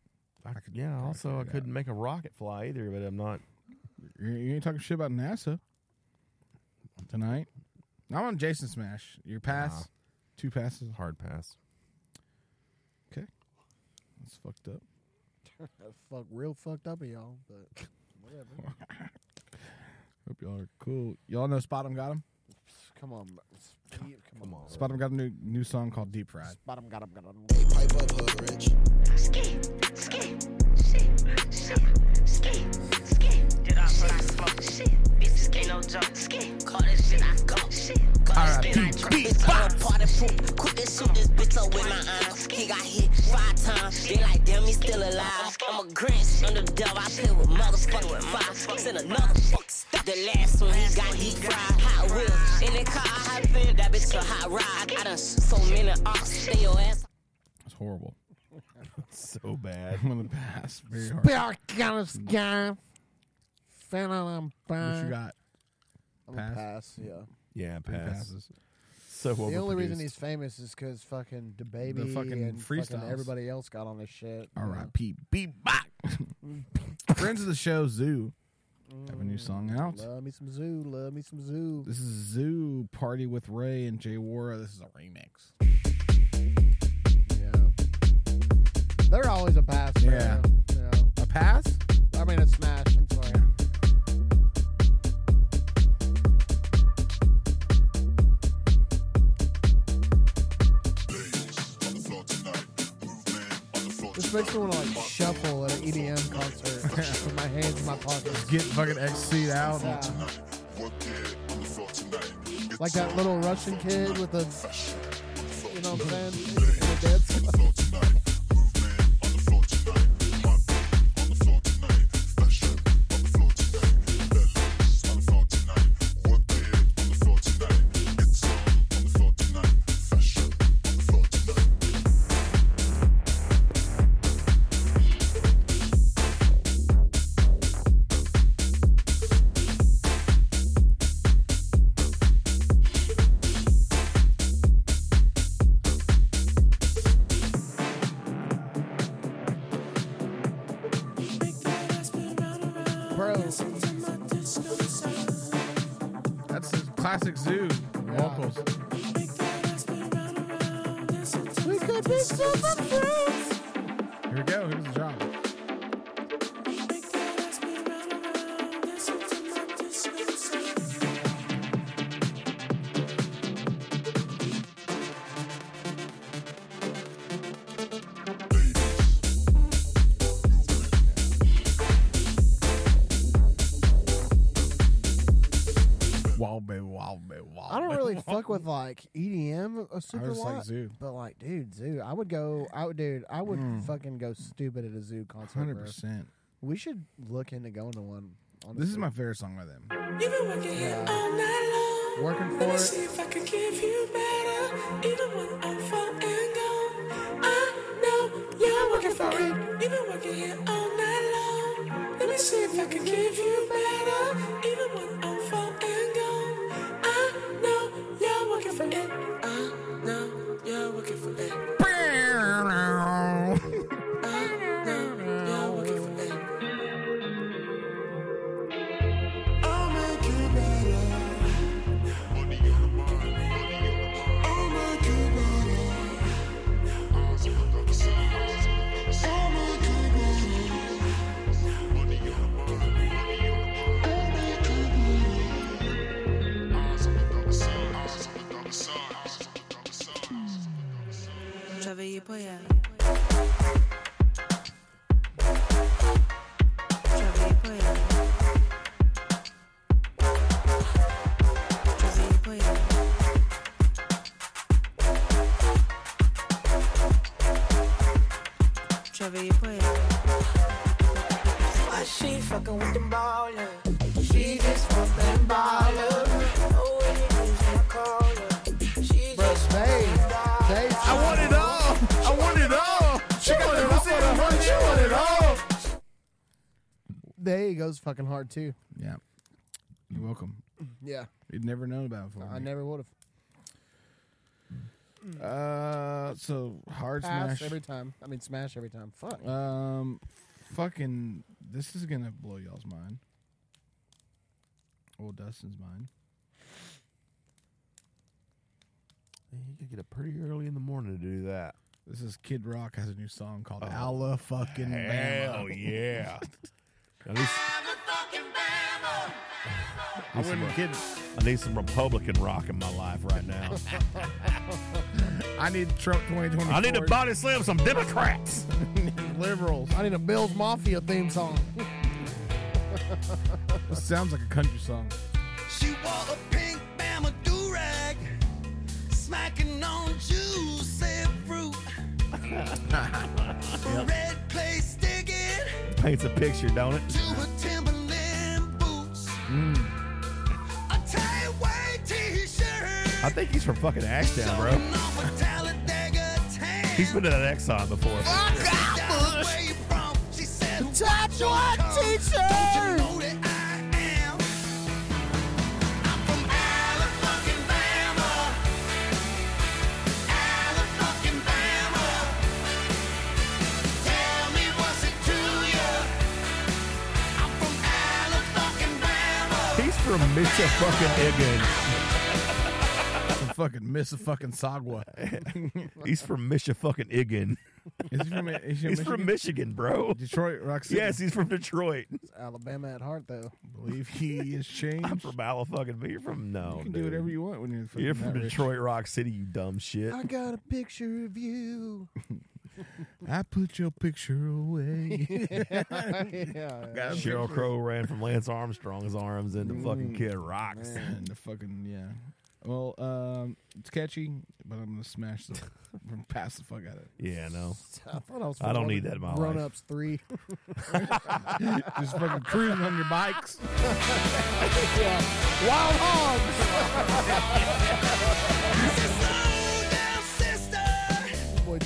I could, yeah. Also, I it couldn't make a rocket fly either, but I'm not. You, you ain't talking shit about NASA tonight. I'm on Jason Smash. Your pass, Nah. two passes. Hard pass. Okay, that's fucked up. Fuck real fucked up of y'all, but whatever. Hope y'all are cool. Y'all know Spotemgottem. Come on, bro. Steve, come, on. Spotum got a new new song called Deep Fried. Bottom got him, got him. Pipe up, hood rich. Ski, ski, shit, shit, ski, ski. Did I put I smoke shit? Bitches ain't no joke. Ski, call this shit I go. Shit, call this shit I drink. Bitch, I'm a party fool. Quick to shoot this bitch up with my arms. He got hit five times. They like, damn, he still alive. I'm a Grinch. I'm the devil. I play with motherfucking fire. Send another fuck The last one he got deep fried. Hot wheel. In the car, I hop in. That bitch a hot ride. I done so many ops. Stay your ass. It's horrible. so bad. I'm gonna pass very hard. Back on the sky. Fan on What you got? I'm Pass? pass. Yeah. Yeah, pass. passes. So The only reason he's famous is because fucking the baby The fucking and fucking everybody else got on this shit. All you right. Pete. Beat back. Friends of the show, ZHU. Have a new song mm, out. Love me some ZHU. Love me some ZHU. This is ZHU Party with Ray and Jay Wara. This is a remix. Yeah. They're always a pass. Yeah. Yeah. A pass? I mean, a smash. I'm sorry. Makes me want to like shuffle at an EDM concert with my hands in my pockets. Get fucking XC out. Yeah. Uh, like that little Russian kid with the, you know what I'm saying? EDM a super just like lot, ZHU. but like, dude, ZHU. I would go. I would, dude. I would Mm. fucking go stupid at a ZHU concert. Hundred bro. percent. We should look into going to one. Honestly. This is my favorite song by them. You've been working here all night long. working Let for me it. see if I can give you better. Even when I'm far and gone. I know you're working for it. You've been working here all night long. Let me see if I can give you better. Even when I'm Travailler pour elle. Why she fucking with them ballers? There he goes fucking hard too. Yeah. You're welcome. Yeah, You'd never known about it before. I never would have. Uh, so hard Pass smash. every time. I mean, smash every time. Fuck. Um, fucking. This is gonna blow y'all's mind. Well, Dustin's mind. You could get up pretty early in the morning to do that. This is Kid Rock has a new song called Oh, "Alla Fucking Hell Bama." yeah. At least I wasn't kidding. I need some Republican rock in my life right now. I need Trump 2024. I need to body slam some Democrats. liberals. I need a Bills Mafia theme song. This sounds like a country song. She wore a pink Bama do-rag, smacking on juicy fruit. Red clay sticking paints a picture, don't it? Mm. I think he's from fucking Ashdown, bro. he's been to that Exxon before. Fuck off! Touch? From Misha fucking Egan. Some fucking miss a fucking Sagwa. He's from Misha fucking Egan. Is he from, is he He's from Michigan, bro. Detroit, Rock City. Yes, he's from Detroit. It's Alabama at heart, though. believe he is changed. I'm from Ala fucking. You're from no. you can do whatever you want when you're, from. You're from that rich. Detroit Rock City, you dumb shit. I got a picture of you. I put your picture away. yeah. Got Sheryl. Crow ran from Lance Armstrong's arms into Mm, fucking Kid Rocks. And the fucking yeah. Well, um, it's catchy, but I'm gonna smash the pass the fuck out of it. Yeah, no. I thought I was. I don't need that in my Grown life. ups three. Just fucking cruising on your bikes. yeah. Wild hogs.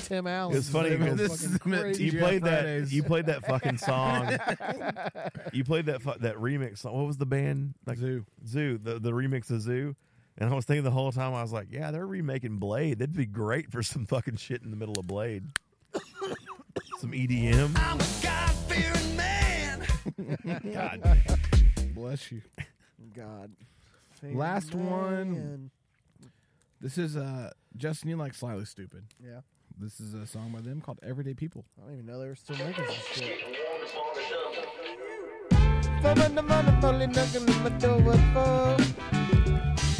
Tim Allen. It's funny Fucking because crazy. you played that. You played that fucking song. you played that fu- that remix song. What was the band? Like ZHU. ZHU. The the remix of ZHU. And I was thinking the whole time, I was like, yeah, they're remaking Blade. That'd be great for some fucking shit in the middle of Blade. some EDM. I'm a God fearing man. God. Bless you. God. Last one. This is uh Justin. You like Slightly Stoopid. Yeah. This is a song by them called Everyday People. I don't even know they were still making some shit.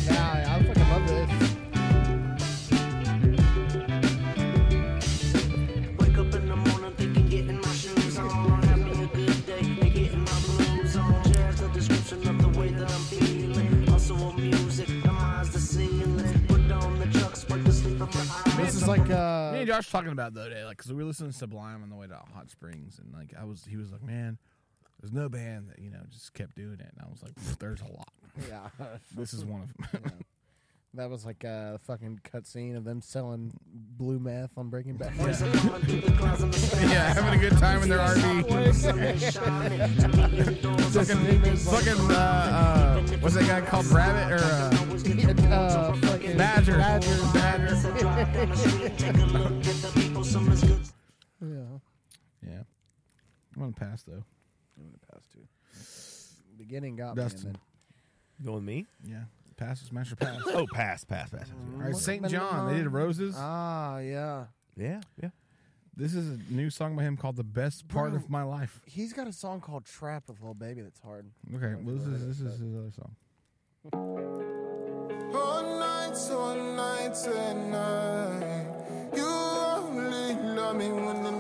Yeah, I fucking love this. Wake up in the morning thinking getting my shoes on. Having a good day and getting my blues on. Jazz the description of the way that I'm feeling. Also on music, my mind's the ceiling. Put on the trucks, wipe the sleep of my eyes. This is like uh Me and Josh talking about it the other day, like, because we were listening to Sublime on the way to Hot Springs, and like, I was, he was like, man, there's no band that you know just kept doing it, and I was like, there's a lot. yeah. This is one of them. That was like a fucking cutscene of them selling blue meth on Breaking Bad. yeah, having a good time in their RV. fucking, fucking, uh, uh, what's that guy called? Rabbit or uh, uh, fucking Badger? Badger. Badger. yeah. Yeah. I'm gonna pass though. I'm gonna pass too. Beginning got Dustin. me. and Going with me? Yeah. Pass, smash or pass. Oh, pass, pass, pass. All right, SAINt JHN. They did Roses. Ah, yeah. Yeah, yeah. This is a new song by him called "The Best Part Bro. of My Life." He's got a song called "Trap" with Lil Baby that's hard. Okay, well, this is this is his other song. All night, all night and night. You only love me when I'm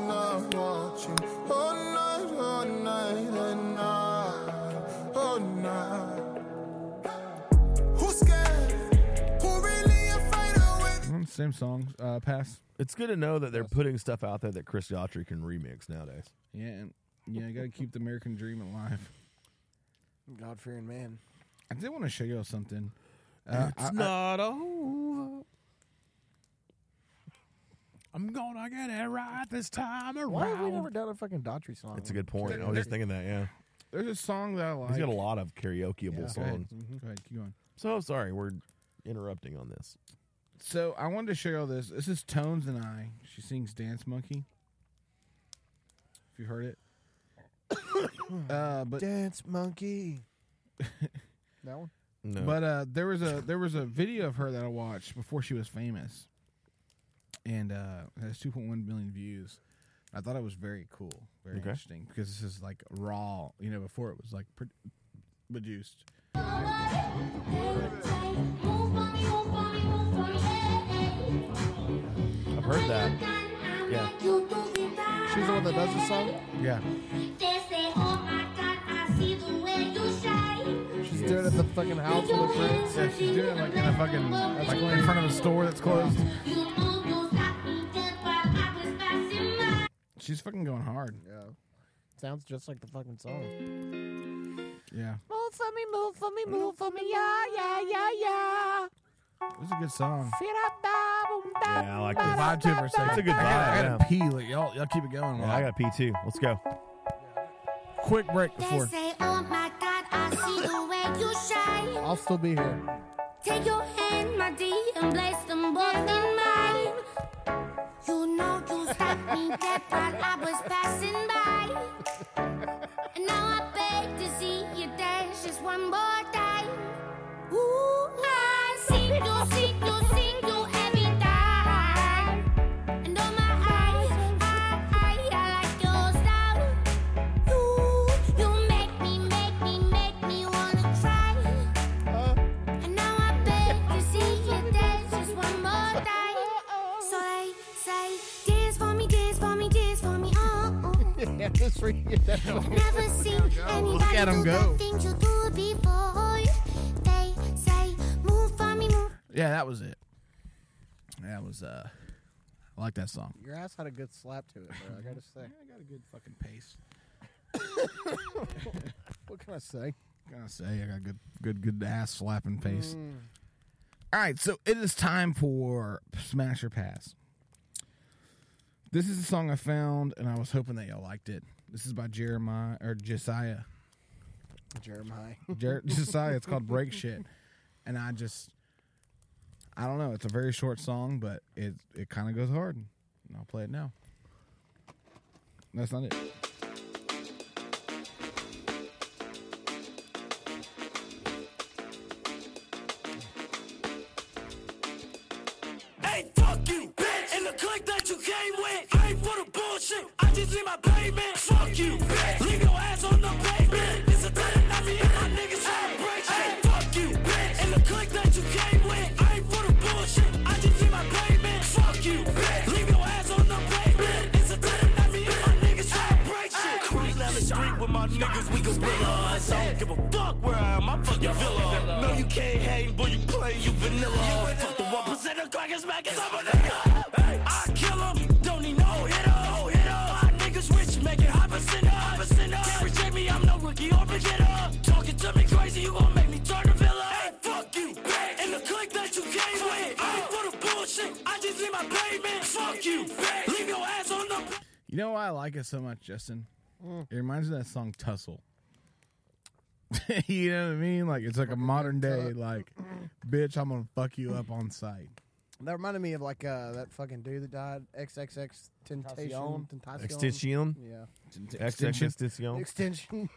Same songs. Uh, pass. It's good to know that they're putting stuff out there that Chris Daughtry can remix nowadays. Yeah, and yeah, you got to keep the American dream alive. God fearing man. I did want to show you all something. Uh, it's I- I- not over. I'm gonna get it right this time around. Why have we never done a fucking Daughtry song? It's a good point. I was just thinking that. Yeah, there's a song that I like. he's got a lot of karaokeable Go ahead. songs. Go ahead, keep going. So sorry, we're interrupting on this. So I wanted to show you all this. This is Tones and I. She sings "Dance Monkey." If you heard it. uh, but Dance Monkey. that one. No, But uh, there was a there was a video of her that I watched before she was famous, and uh, it has 2.1 million views. I thought it was very cool, very Okay. interesting because this is like raw. You know, before it was like pro- produced. I've heard that. Yeah, She's the one that does the song. Yeah, She's doing it at the fucking house with her friends. yeah, she's doing it like in a fucking like in front of a store that's closed. She's fucking going hard. Yeah. Sounds just like the fucking song. Yeah. Move for me, move for me, move for me, yeah, yeah, yeah, yeah. It was a good song. Yeah, I like Good this. vibe to it for a second. It's a good I gotta, I vibe, gotta pee. Like, y'all, y'all keep it going. Yeah, I got P two. Let's go. quick break They before. say, oh my God, I see the way you shine. I'll still be here. Take your hand, my dear, and place them both in mine. You know you stopped me dead while I was passing by. And now I Never seen anybody at 'em do go. Yeah, that was it. That was uh, I like that song. Your ass had a good slap to it, bro. I gotta say. I got a good fucking pace. What can I say? Gotta say, I got a good, good, good ass slapping pace. Mm. All right, so it is time for Smash or Pass. This is a song I found, and I was hoping that y'all liked it. This is by Jeremiah or Josiah. Jeremiah. Jer- Josiah. It's called Break Shit, and I just, I don't know. It's a very short song, but it it kind of goes hard. And I'll play it now. That's not it. Niggas. I don't give a fuck where I am, I'm fucking villa. No, you can't hang, boy, you play, you vanilla. Fuck the one percent of crackers back as I'm a nigga. I kill 'em, don't need no hitter. No hitter. My niggas rich, make it high percent high percent Can't reject me, I'm no rookie or beginner. Talking to me crazy, you gon' make me turn a villa. Hey, fuck you, bitch. And the clique that you came with, I ain't for the bullshit. I just need my payment. Fuck you, bitch. Leave your ass on the. You know why I like it so much, Justin? Mm. It reminds me of that song Tussle. you know what I mean? Like it's like a modern day, like, bitch, I'm gonna fuck you up on sight. That reminded me of like uh, that fucking dude that died. XXX Temptation. Tentacion. Extension. Yeah. XX Extension. Extension.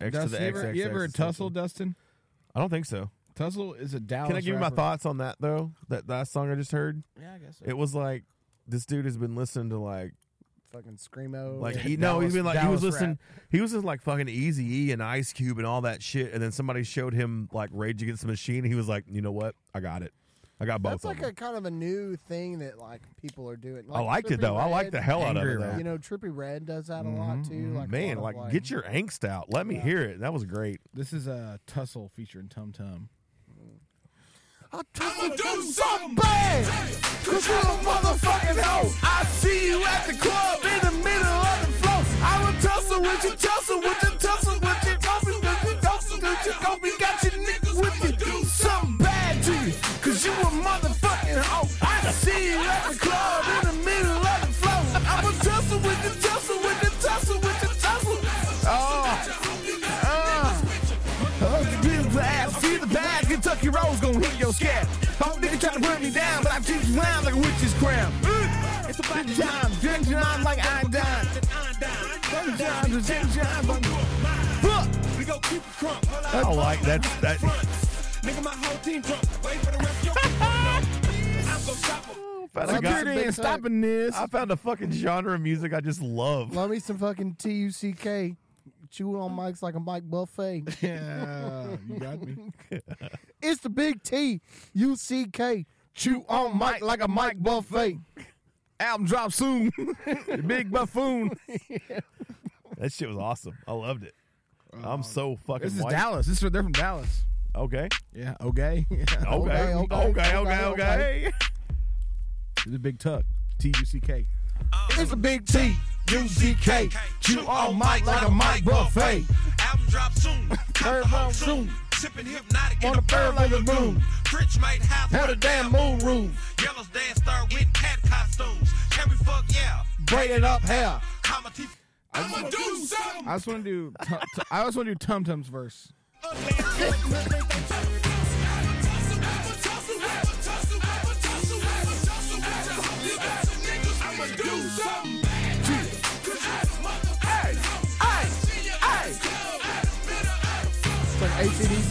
X to Dustin, the you ever, you ever extension. tussle, Dustin? I don't think so. Tussle is a Dallas. Can I give you my rapper. thoughts on that though? That last song I just heard. Yeah, I guess so. It was like this dude has been listening to like fucking screamo. like he no he's been like he was listening rap. he was just like fucking Easy E and Ice Cube and all that shit and then somebody showed him like Rage Against the Machine and he was like you know what I got it I got both That's of like them. a kind of a new thing that like people are doing. I liked it Trippie though I liked Red, the hell out of Angry it though. You know, Trippie Redd does that a lot too. mhm. Like Man, lot of, like, get your angst out. Let me Yeah. hear it. That was great. This is a Tussle featuring Tum Tum. I'ma do something bad. Cause you're a motherfucking hoe. I see you at the club in the middle of the floor. I'ma tussle with you, tussle with you, tussle with you, tussle with you, tussle with you. Hope you got your niggas with you. Do something bad to you. Cause you a motherfucking hoe. I see you at the club Rose gonna hit your scalp. Oh, nigga try to put me down, but I teach you around like a witch's crown. It's about time, drinking on like I done. Sometimes it's ten times like We gon' keep it crunk. I like that. That Nigga, my whole team drunk. Wait for the rest of your I'm gon' stop 'em. found a Like, guy- there ain't stopping this. I found a fucking genre of music I just love. Love me some fucking T U C K. Chewing on mics like a mic buffet. Yeah, you got me. It's the big T U C K. Chew on mic like a mic buffet. Album drop soon. Big buffoon. That shit was awesome. I loved it. I'm um, so fucking. This is white. Dallas. This is they're from Dallas. Okay. Yeah, okay. Okay. Okay, Okay. okay, Okay. okay, Okay. It's a big tuck. T U C K. It's a big T U C K. Chew on mic like a mic buffet. Album drop soon. Turn around soon. Sipping hypnotic On a the fur fur like like a a moon. moon. French made house Had with a damn moon room. Yellow's dance star with cat costumes. Can we fuck? Yeah. Braided up hair. I'ma do something. I just want to do. Tu- tu- I just want to do Tum Tum's verse.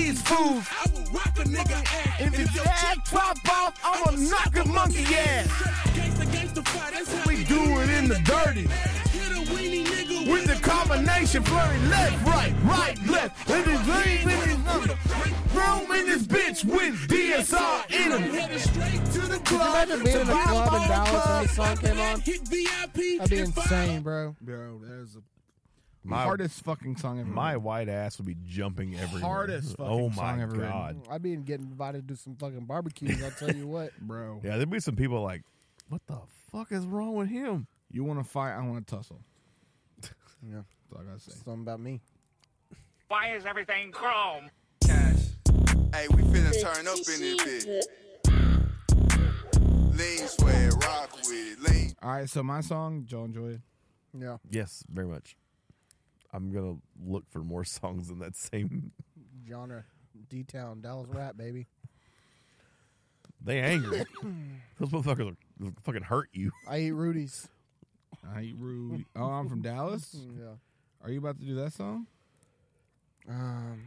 These fools. I will rock a nigga ass. If his ass pop off, I'ma knock a monkey ass. Gangsta, gangsta fight, that's how We do it in the dirty. Hit a weenie nigga With the combination flirting left, right, right, left. With his lean, with his number. Room in this bitch with DSR in him. Headed straight to the Could you imagine being in a club in Dallas when this song came on? Hit VIP. That'd be insane, bro. Bro, there's the My- hardest fucking song ever. My white ass would be jumping everywhere. Hardest oh fucking Oh my song ever written. god. I'd be getting invited to some fucking barbecues. I'll tell you what. bro. Yeah, there'd be some people like, what the fuck is wrong with him? You want to fight? I want to tussle. Yeah. That's all I gotta say. Something about me. Why is everything chrome? Cash. Hey, we finna turn up in this bitch. Lean swag, rock with it. Lean. All right, so my song, Joe enjoy it. Yeah. Yes, very much. I'm gonna look for more songs in that same. Genre. D Town, Dallas rap, baby. They angry. Those motherfuckers are, fucking hurt you. I eat Rudy's. I eat rude. Oh, I'm from Dallas. Yeah. Are you about to do that song? Um.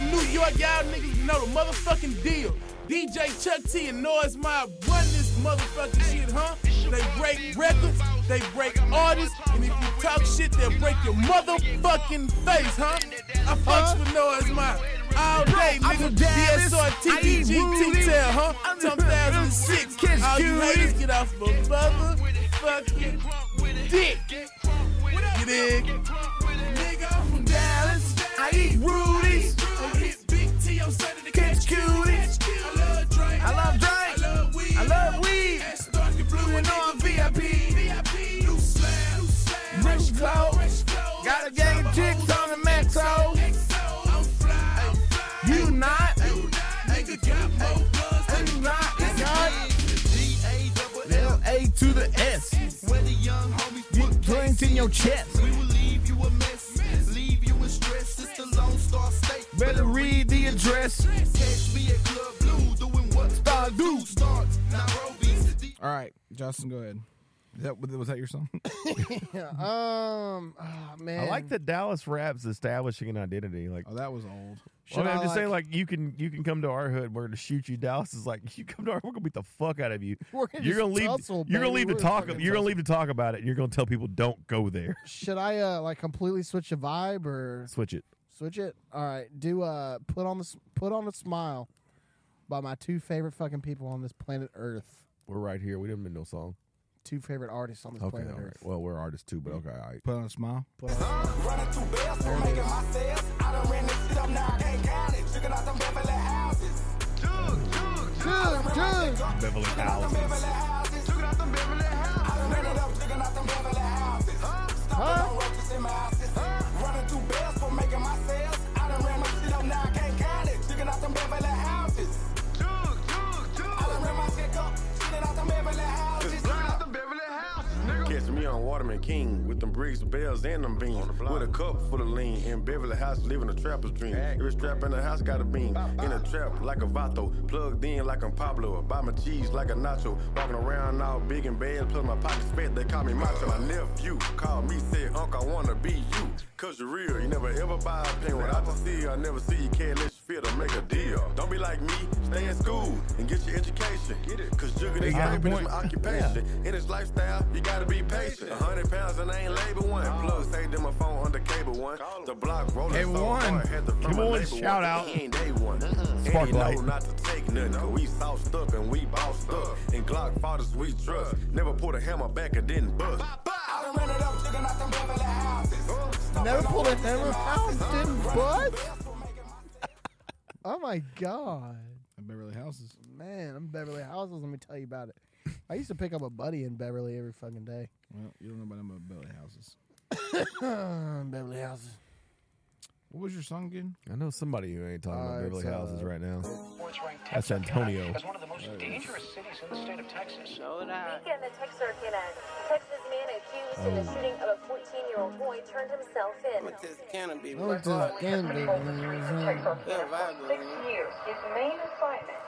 New York, y'all niggas know the motherfucking deal. DJ Chuck T and Noise Mob run this motherfucking shit, huh? They break records, they break artists, and if you talk shit, they'll break your motherfucking face, huh? I fucks with Noise Mob all day, nigga. DSR, I eat TTG, Rudy. T-Tail, huh? 2006. Kiss All you haters get off my motherfucking dick. You dig? Nigga, I'm from Dallas. I eat Rudy's. Clothes. Got a gang of chicks on the metro. XO. I'm fly. I'm fly. You not. To the S. Where the young homies You joints in your chest. We will leave you a mess. Leave you in stress. It's the Lone Star State. Better read the address. Catch me at Club Blue doing what Star do. starts. Nairobi. All right, Justin, go ahead. Is that was that your song? Yeah. Um. ah, man. I like that Dallas rap's establishing an identity. Like, oh, that was old. well, Should I'm I, just saying, like, you can you can come to our hood. We're gonna shoot you. Dallas is like, you come to our, we're gonna beat the fuck out of you. We're gonna you're gonna leave. tussle, you're gonna leave to We're talk. fucking You're gonna leave to talk about it. and You're gonna tell people don't go there. Should I uh like completely switch the vibe or Switch it. switch it? All right. Do uh put on the put on a smile by my two favorite fucking people on this planet Earth. We're right here. We didn't make no song. Two favorite artists on this Okay, planet all right. Earth. Well, we're artists too, but okay, all right. Put on a smile. Put on. There it is. Jug, jug. Beverly Houses. Beans. With a cup full of lean in Beverly House, living a trapper's dream. Every strap in the house got a beam. In a trap like a vato, plugged in like I'm Pablo. Buy my cheese like a nacho. Walking around all big and bad, plus my pockets fat, they call me macho. My nephew called me, said, Uncle, I wanna be you. Cause you're real, you never ever buy a pen without the seal. I never see you can't a deal. Don't be like me, stay in school and get your education. Cause jugger this got a paper is point. my occupation. In this lifestyle, you gotta be patient. Hundred pounds and I ain't labor one. Plug saved in my phone under cable one. The block rolling Cable so one. hard, had to Cable from a shout one. out. He ain't day one. And he Sparklight. know not to take nothing. Cause we sauced up and we bossed up. And Glock fathers we trust. Never pulled a hammer back and didn't bust. Never pulled a hammer out, didn't bust. Oh my god. Beverly Houses. Man, I'm Beverly Houses. Let me tell you about it. I used to pick up a buddy in Beverly every fucking day. Well, you don't know about them Beverly Houses. Beverly Houses. What was your song again? I know somebody who ain't talking Uh, about Beverly it's, Houses uh, right now. That's Antonio. As one of the most dangerous cities in the state of Texas. Weekend in Texarkana, Texas man accused in the shooting of a 14-year-old boy turned himself in. Oh, it's Canby. Six years. His main assignment,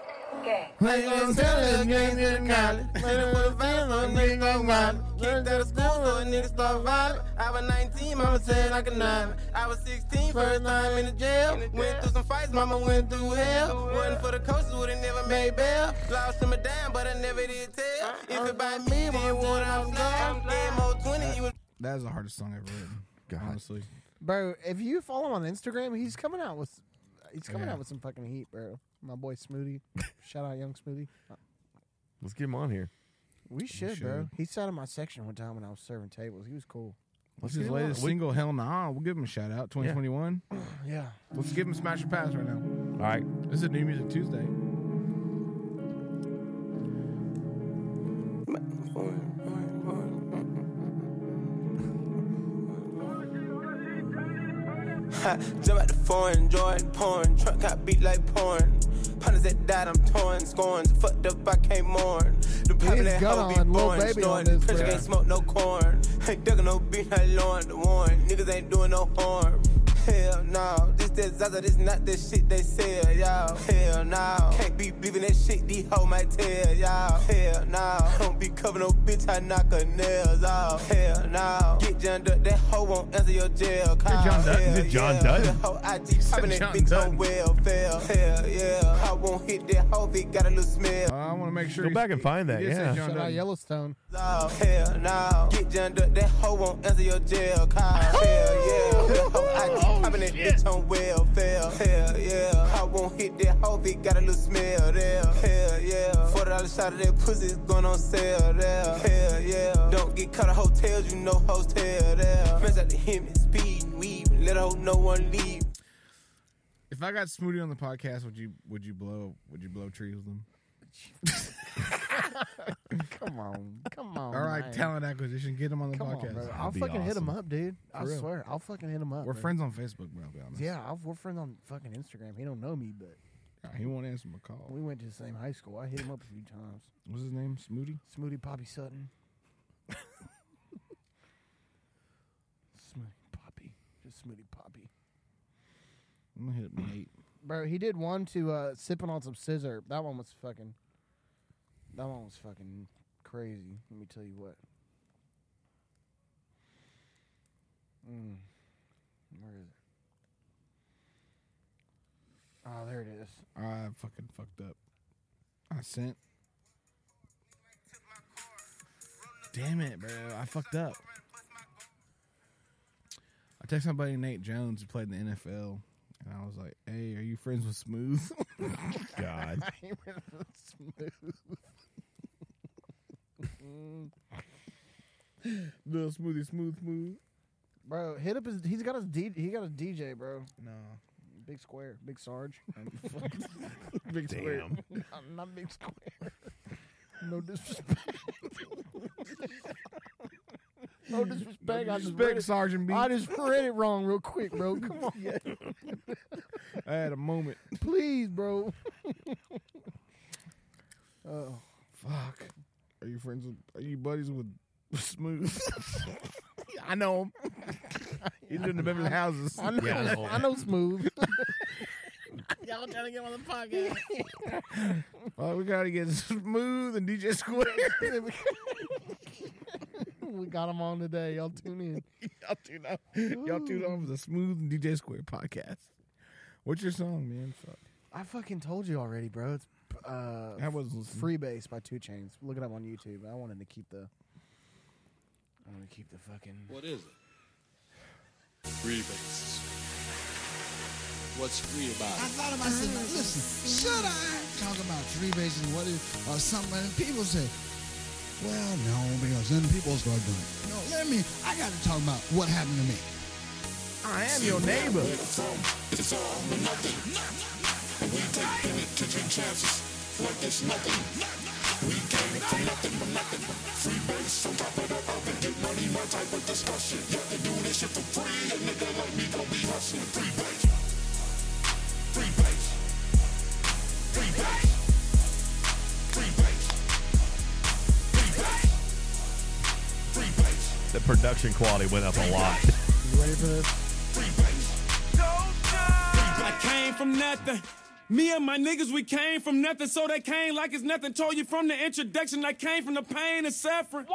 gang. They gon' tell us gang to the college. Waiting for the fans, no nigga gon' ride. Kicked out of school, so a nigga start vibing. I was 19, mama said I could nine. I was 16, first time in the jail. Went through some fights, mama went through hell. Wasn't for the coaches, would've never made bail. Lost him a dime, but I never did tell. If it by me, then what I'm glad. Game mode 20, you was That is the hardest song I've ever written. Honestly. Bro, if you follow him on Instagram, he's coming out with he's coming Yeah. out with some fucking heat, bro. My boy Smoothie. Shout out young Smoothie. Let's get him on here. We should, should. bro. He sat in my section one time when I was serving tables. He was cool. What's get his him on. latest We- single? Hell nah. We'll give him a shout out. 2021. Yeah. Let's give him Smash or Pass right now. All right. This is New Music Tuesday. Jump out the foreign, Jordan porn. Truck got beat like porn. Partners that died, I'm torn. Scorns, fucked up, I can't mourn. The He people that hoe be born. Snoring, Pressure bro. can't smoke no corn. Ain't ducking no beat like Lauren. The warn. Niggas ain't doing no harm. Hell no, this that Zaza, this not the shit they sell, y'all. Hell no, can't be believing that shit these hoe might tell, y'all. Hell no, don't be covering no bitch, I knock her nails off. Hell no, get John Dutt, that hoe won't answer your jail call. John Dutt? Is it John yeah. Dutt? The hoe IG popping that bitch Dutt. on welfare. Hell yeah, I won't hit that hoe if it got a little smell. I want to make sure Go back and find that, he did say yeah. Shout out Yellowstone. Oh, hell no. Get John Dutt, that hoe won't answer your jail call. Hell yeah. The hoe IG popping that bitch on welfare. Hell yeah. I won't hit that hoe if it got a little smell there. Hell yeah. Forty dollars shot of that going on sale there. Hell yeah. Don't get caught at hotels, you know hotel there. Out him and speed, weave, let a hoe no one leave. If I got Smoothie on the podcast, would you would you blow would you blow trees with him? Come on. Come on. All right, man. talent acquisition, get him on the Come on, podcast. bro. I'll fucking hit him up, dude. I For real. swear. I'll fucking hit him up. We're bro. friends on Facebook, bro. I'll be honest. Yeah, I'll, we're friends on fucking Instagram. He don't know me, but Yeah, he won't answer my call. we went to the same high school. I hit him up a few times. What's his name? Smoothie. Smoothie Poppy Sutton. Smoothie Poppy. Just Smoothie Poppy. I'm gonna hit Nate. Bro, he did one to uh sipping on some scissor. That one was fucking that one was fucking crazy. Let me tell you what. Mm. Where is it? Oh, there it is. I fucking fucked up. I sent. Damn it, bro! I fucked up. I texted my buddy Nate Jones who played in the NFL, and I was like, "Hey, are you friends with Smooth?" God. Smooth, Little smoothie, smooth, smooth. Bro, hit up his. He's got his. D, he got a DJ, bro. No. Big Square, Big Sarge. Big Square. Damn. not, not Big Square. no disrespect. No disrespect. I just disrespect, read it. Sergeant B. I just read it wrong real quick, bro. Come on. I had a moment. Please, bro. oh. Fuck. Are you friends with? Are you buddies with Smooth? I know him. He's in the Beverly Houses. I know, Yeah, I know, Smooth. Y'all trying to get him on the podcast. well, we gotta get Smooth and DJ Square. We got him on today. Y'all tune in. Y'all tune out. Y'all tune on for the Smooth DJ Square podcast. What's your song, man? Fuck. I fucking told you already, bro. It's uh, I wasn't listening. Freebase by 2 Chainz. Look it up on YouTube. I wanted to keep the. I want to keep the fucking. What is it? Freebase. What's free about it? I it? thought to myself, listen, should I talk talk about tree bases, what is or something, and people say, well, no, because then people start doing it. No, let me. I got to talk about what happened to me. I am your neighbor. It's all or nothing. And we take penitentiary chances like it's nothing. We came from nothing but nothing. Free base on top of the oven. Get money, my type of discussion. You can do this shit for free. A nigga like me gon' production quality went up a lot. You ready for this? I came from nothing. Me and my niggas, we came from nothing, so they came like it's nothing. Told you from the introduction, I came from the pain and suffering.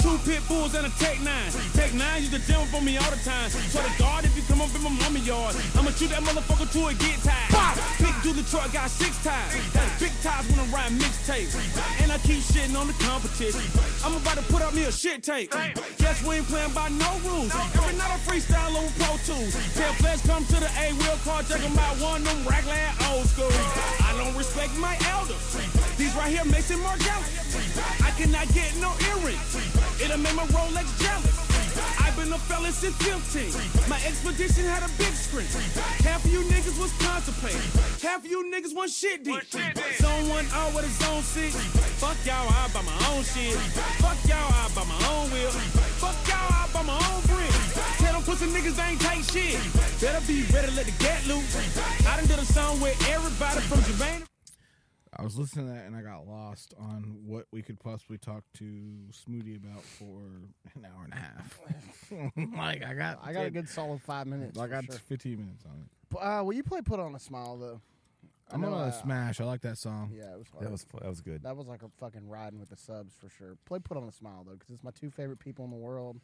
Two pit bulls and a Tech 9. Tech 9 used to demo for me all the time. So the guard, if you come up in my mommy yard, I'ma shoot that motherfucker till it get tired. Big dually truck got six. That's big tires when I ride mixtape. And I keep shitting on the competition. I'm about to put up me a shit tape. Guess we ain't playing by no rules. Every night I freestyle over Pro Tools. Tell Flex come to the A wheel car, check out. One them raglan old school. I don't respect my elders. These right here makes it more jealous. I cannot get no earrings. It'll make my Rolex jealous. Been a felon since 15. My expedition had a big screen. Half of you niggas was constipated. Half of you niggas want shit deep. Someone out with his own seat. Fuck y'all, I buy my own shit. Fuck y'all, I buy my own wheel. Fuck y'all, I buy my own brick. Tell them pussy niggas they ain't tight shit. Better be ready to let the get loose. I done did a song with everybody from Jermaine. I was listening to that and I got lost on what we could possibly talk to Smoothie about for an hour and a half. like I got, I got a good solid five minutes. I got sure. 15 minutes on it. Uh, will you play "Put On a Smile" though? I I'm know, gonna uh, smash. I like that song. Yeah, it was. That was that was good. That was like a fucking riding with the subs for sure. Play "Put On a Smile" though, because it's my two favorite people in the world.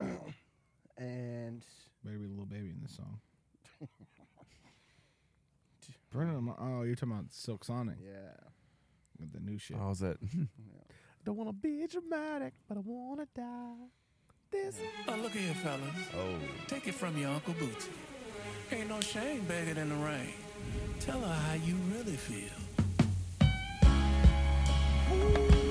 and Baby, little baby in this song. Brennan, oh, you're talking about Silk Sonic. Yeah. With the new shit. Oh, was that? Don't want to be dramatic, but I want to die. This. Oh, look here, fellas. Oh. Take it from your Uncle Bootsy. Ain't no shame begging in the rain. Tell her how you really feel. I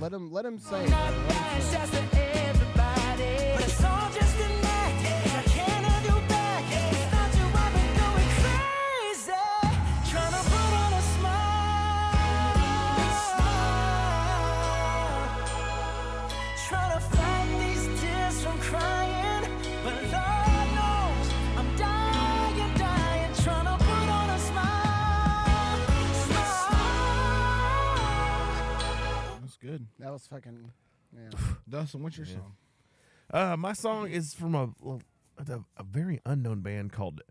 let him, let him, say. it, Dustin, what's your song? Uh, my song is from a, a a very unknown band called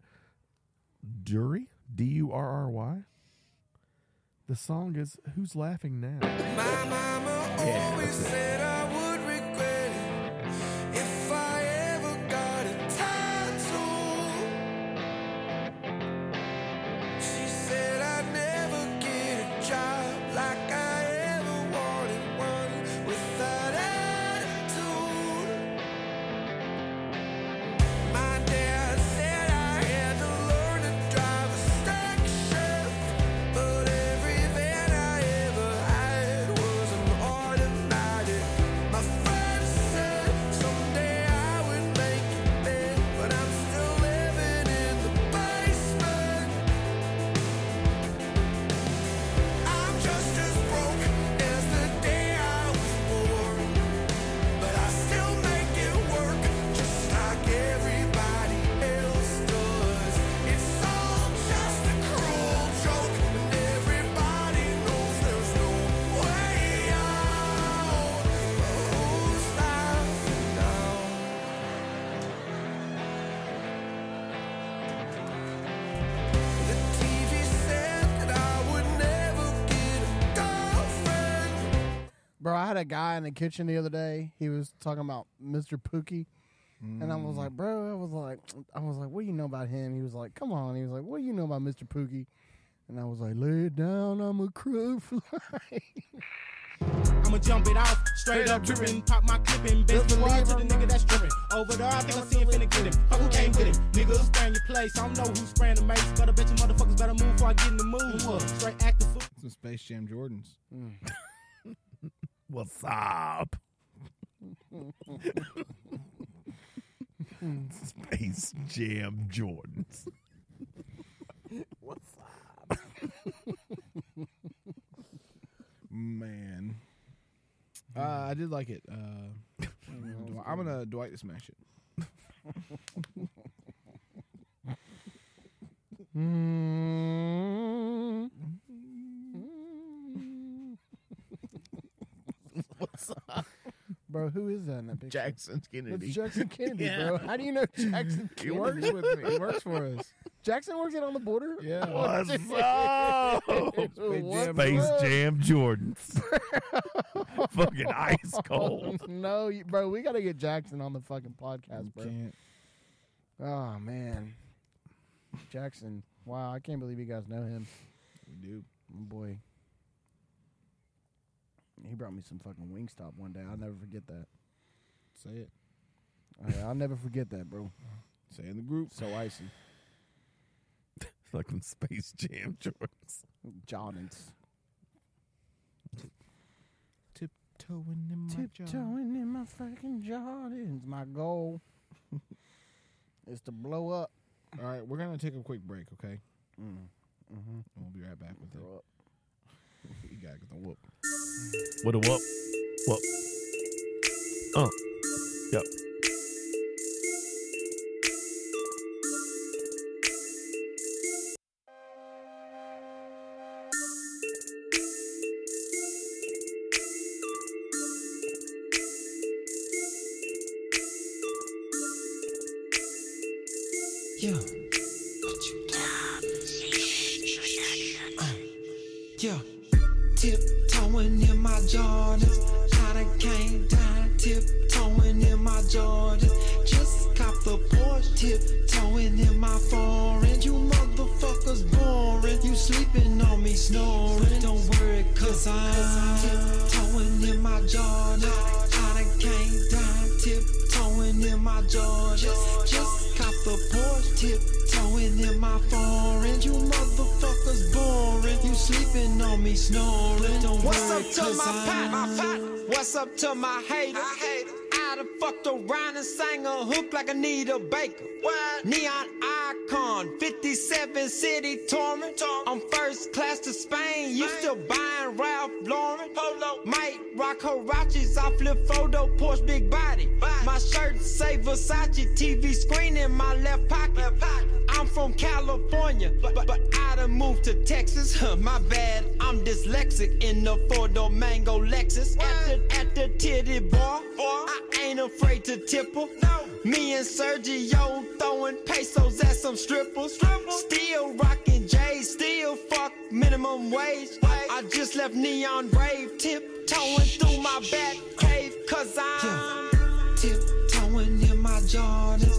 Durry. D U R R Y. The song is "Who's Laughing Now." My mama always said I would had a guy in the kitchen the other day. He was talking about Mr. Pookie. And I was Mm. like, bro, I was like, I was like, what do you know about him? He was like, come on. He was like, what do you know about Mr. Pookie? And I was like, lay it down, I'm a crow fly. I'ma jump it off, straight up dripping, pop my clipping, best believe to the nigga that's dripping. Over there, I think I see him finna get him. Fuck who came get him, nigga. Stay in your place. I don't know who's spraying the mace, but I bet you motherfuckers better move before I get in the mood. Straight active foot. Some Space Jam Jordans. What's up? Space Jam Jordans. What's up? Man. Uh, I did like it. Uh, Dw- I'm gonna Dwight to smash it. What's up? Bro, who is that in that picture? Jackson Kennedy. It's Jackson Kennedy, Yeah. bro. How do you know Jackson He Kennedy? works with me. He works for us. Jackson works it on the border? Yeah. What's up? What's Space up? Jam Jordans. Fucking ice oh, cold. no, you- bro, we got to get Jackson on the fucking podcast, bro. Can't. Oh, man. Jackson. Wow, I can't believe you guys know him. We do. Oh, boy. He brought me some fucking Wingstop one day. I'll never forget that. Say it. I- I'll never forget that, bro. Say it in the group. So icy. like them Space Jam Jordans. Jordans. Tiptoeing in my Tiptoeing in my fucking Jordans. My goal is to blow up. All right, we're gonna take a quick break, okay? Mm. Mm-hmm. We'll be right back with it. Throw up. You gotta get the whoop. What a whoop. Whoop. Uh. Yep. Cause I'm tiptoeing in my Jordans. I done came down, tiptoeing in my Jordans. Just cop the Porsche, tiptoeing in my foreign. You motherfuckers boring. You sleeping on me, snoring. Don't What's worry, up to my pot? My pot? What's up to my haters? I fucked around and sang a hook like Anita Baker. What? Neon icon, 57 city torment. I'm first class to Spain. You still buying Ralph Lauren? Polo. Might rock Huaraches. I flip photo, Porsche big body. My shirt say Versace. TV screen in my left pocket. I'm from California, but, but, I done moved to Texas. Huh, my bad, I'm dyslexic in the four-door mango Lexus. At the, at the titty bar, I ain't afraid to tip her. Me and Sergio throwing pesos at some strippers. Still rocking J's, still fuck minimum wage. I just left Neon Rave, tiptoeing through my back cave, cause I'm tiptoeing in my Jordans.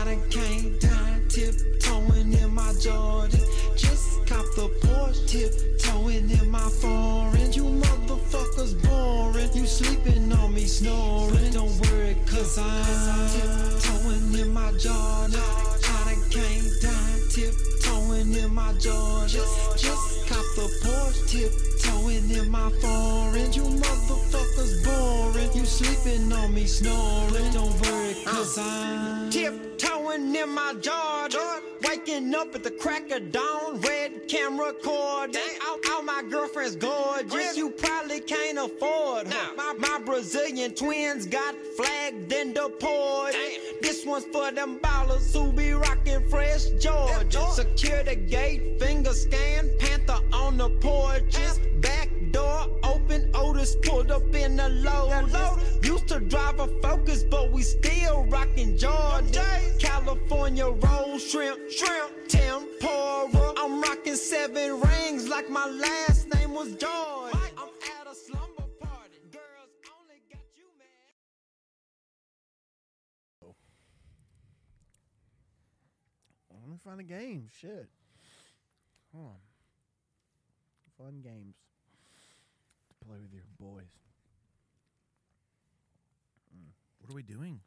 I done came down, tiptoeing in my Jordans. Just cop the Porsche, tiptoeing in my foreign. You motherfuckers boring. You sleeping on me, snoring. Don't worry, cause I'm tiptoeing in my Jordans. I done came down, tiptoeing in my Jordans. Just cop the Porsche, tiptoeing in my foreign. You motherfuckers boring. You sleeping on me, snoring. Don't worry, cause I'm tiptoeing in my Jordan. Waking up at the crack of dawn, red camera cord. All, all my girlfriends gorgeous, you probably can't afford her. My, my Brazilian twins got flagged and deported. This one's for them ballers who be rocking fresh Georgia. Secure renegade, finger scan, panther on the porches, Back door open, Otis pulled up in the Lotus. Used to drive a Focus, but we still rockin' Jordan. California roll shrimp, shrimp, tempura. I'm rockin' seven rings like my last name was Jordan. find a game. Shit. Hold on. Fun games to play with your boys. Mm. What are we doing?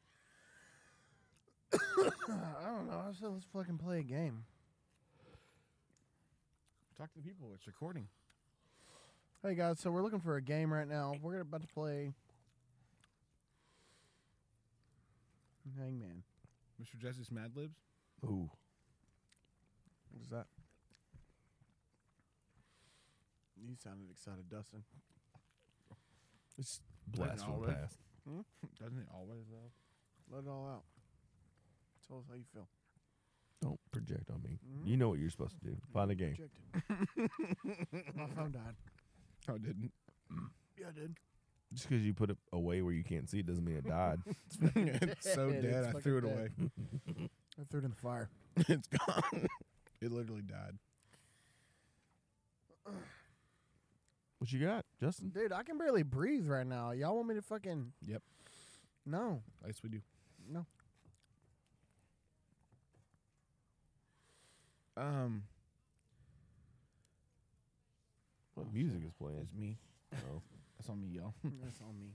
I don't know. I said let's fucking play a game. Talk to the people. It's recording. Hey guys, so we're looking for a game right now. We're about to play Hangman. Mr. Jesse's Mad Libs. Ooh. What is that? You sounded excited, Dustin. It's blast from the always. past. Hmm? Doesn't it always though? Let it all out. Tell us how you feel. Don't project on me. Mhm. You know what you're supposed to do. Find a game. Projected. My phone died. Oh, it didn't. Yeah, I did. Just because you put it away where you can't see it doesn't mean it died. it's so It's dead. I fucking threw it dead. away. I threw it in the fire. it's gone. it literally died. what you got, Justin? Dude, I can barely breathe right now. Y'all want me to fucking. Yep. No. Yes, we do. No. Um, What music is playing? it's me. Oh. That's on me, y'all. That's on me.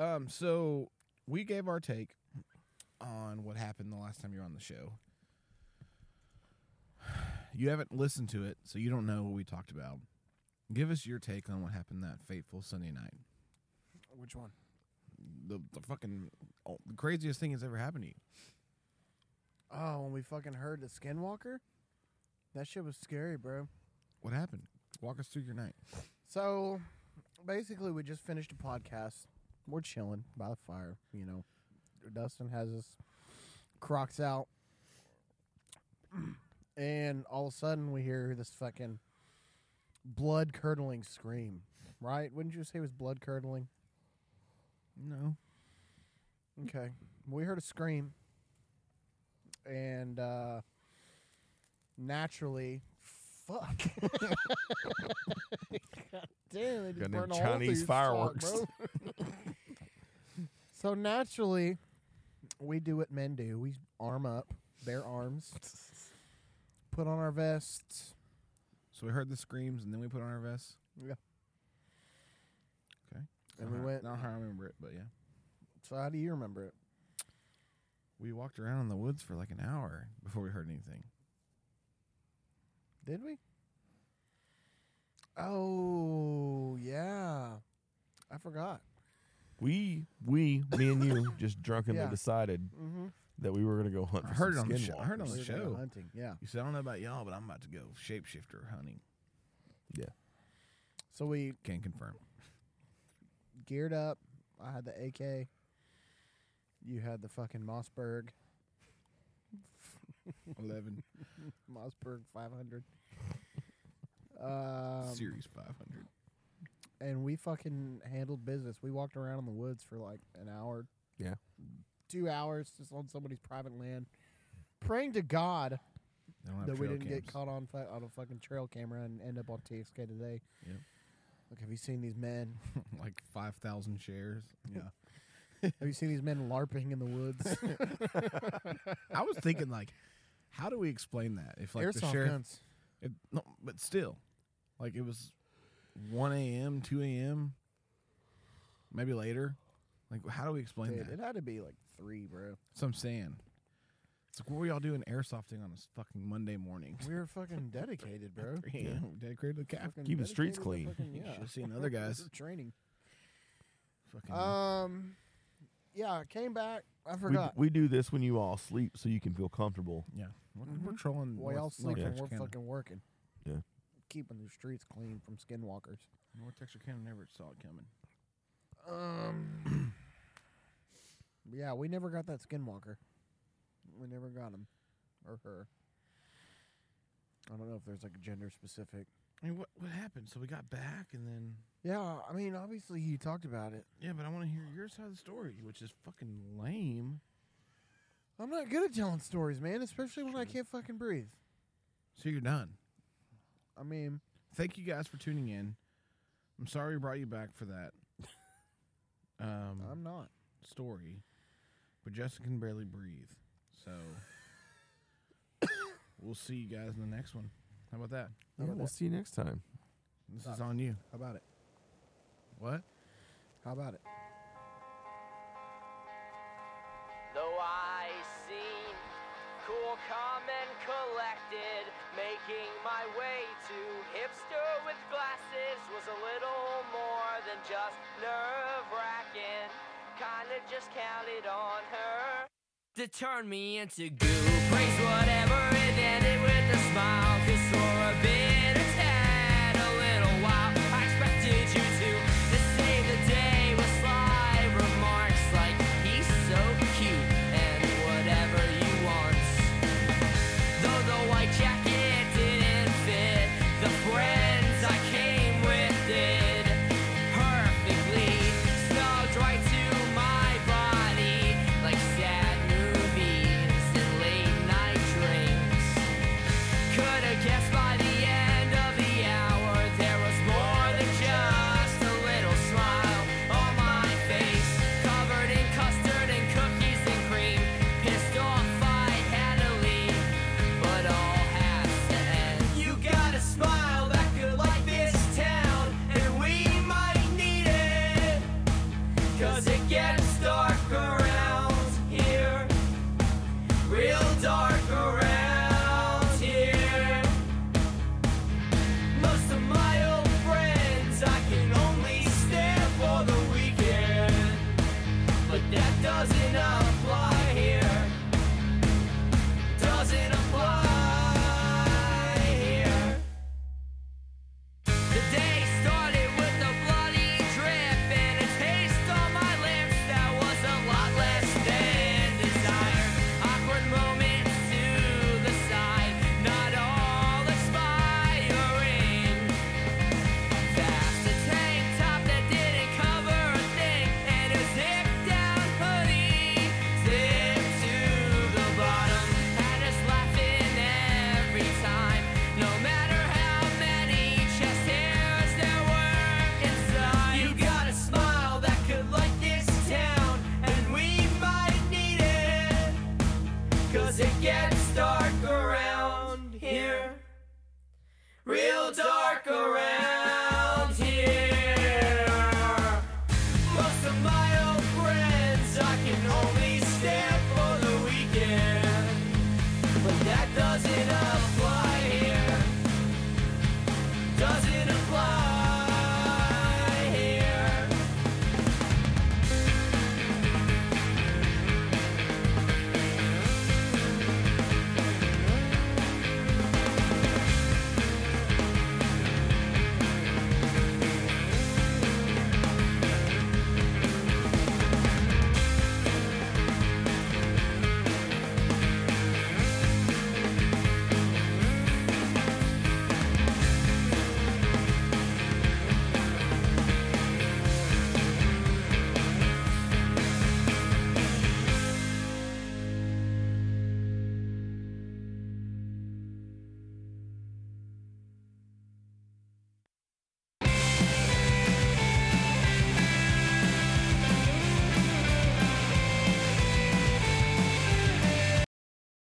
Um, so we gave our take on what happened the last time you were on the show. You haven't listened to it, so you don't know what we talked about. Give us your take on what happened that fateful Sunday night. Which one? The the fucking oh, the craziest thing that's ever happened to you. Oh, when we fucking heard the Skinwalker? That shit was scary, bro. What happened? Walk us through your night. So, basically, we just finished a podcast. We're chilling by the fire, you know. Dustin has his Crocs out. And all of a sudden, we hear this fucking blood curdling scream, right? Wouldn't you say it was blood curdling? No. Okay. We heard a scream. And uh naturally fuck. God damn, they just Got them burned a hole through Chinese your fireworks. sock, bro. so naturally we do what men do. We arm up, bare arms, put on our vests. So we heard the screams, and then we put on our vests. Yeah. Okay. And we how- went- Not how I remember it, but yeah. So how do you remember it? We walked around in the woods for like an hour before we heard anything. Did we? Oh yeah. I forgot. We, we, me and you, just drunkenly Yeah. decided Mhm. That we were going to go hunt. I For heard it on the show. I heard it on the skinwalkers. We were show. hunting, yeah. You said I don't know about y'all, but I'm about to go shapeshifter hunting. Yeah. So we Can't confirm. geared up. I had the AK. You had the fucking Mossberg. Eleven Mossberg 500. Um, series five hundred. and we fucking handled business. We walked around in the woods for like an hour, Yeah. Two hours, just on somebody's private land, praying to God They don't have that we didn't get caught on fu- on a fucking trail camera and end up on TXK Today. Yep. Look, have you seen these men? like five thousand shares. Yeah. have you seen these men larping in the woods? I was thinking like, how do we explain that? If like the Airsoft sheriff, guns. It, no, but still, like it was one a.m., two a.m., maybe later. Like, how do we explain Dude, that? it had to be like three, bro. That's what I'm saying. It's like, what were y'all doing airsofting on a s- fucking Monday morning? We were fucking dedicated, bro. yeah, we dedicated to the calf. Fucking Keeping streets dedicated to clean. fucking- yeah. Should have seen other guys. We're training. Fucking, Um, yeah, I came back. I We, forgot. we do this when you all sleep so you can feel comfortable. yeah, we're, we're trolling. While y'all North- sleeping, North we're Texarkana. fucking working. Yeah. Keeping the streets clean from skinwalkers. North Texarkana never saw it coming. Um, yeah, we never got that skinwalker. We never got him or her. I don't know if there's like a gender specific. I mean, what what happened? So we got back, and then Yeah, I mean, obviously you talked about it. yeah, but I want to hear your side of the story, which is fucking lame. I'm not good at telling stories, man, especially when I can't fucking breathe. So you're done. I mean, Thank you guys for tuning in. I'm sorry we brought you back for that. Um, I'm not. story, but Justin can barely breathe. So we'll see you guys in the next one. How about that? How Yeah, we'll that? see you next time. This is on you. How about it? What? How about it? Though I seem cool, calm, and collected, making my way to hipster with glasses was a little more than just nerve wracking kinda just on her to turn me into goo. Praise whatever, it ended with a smile.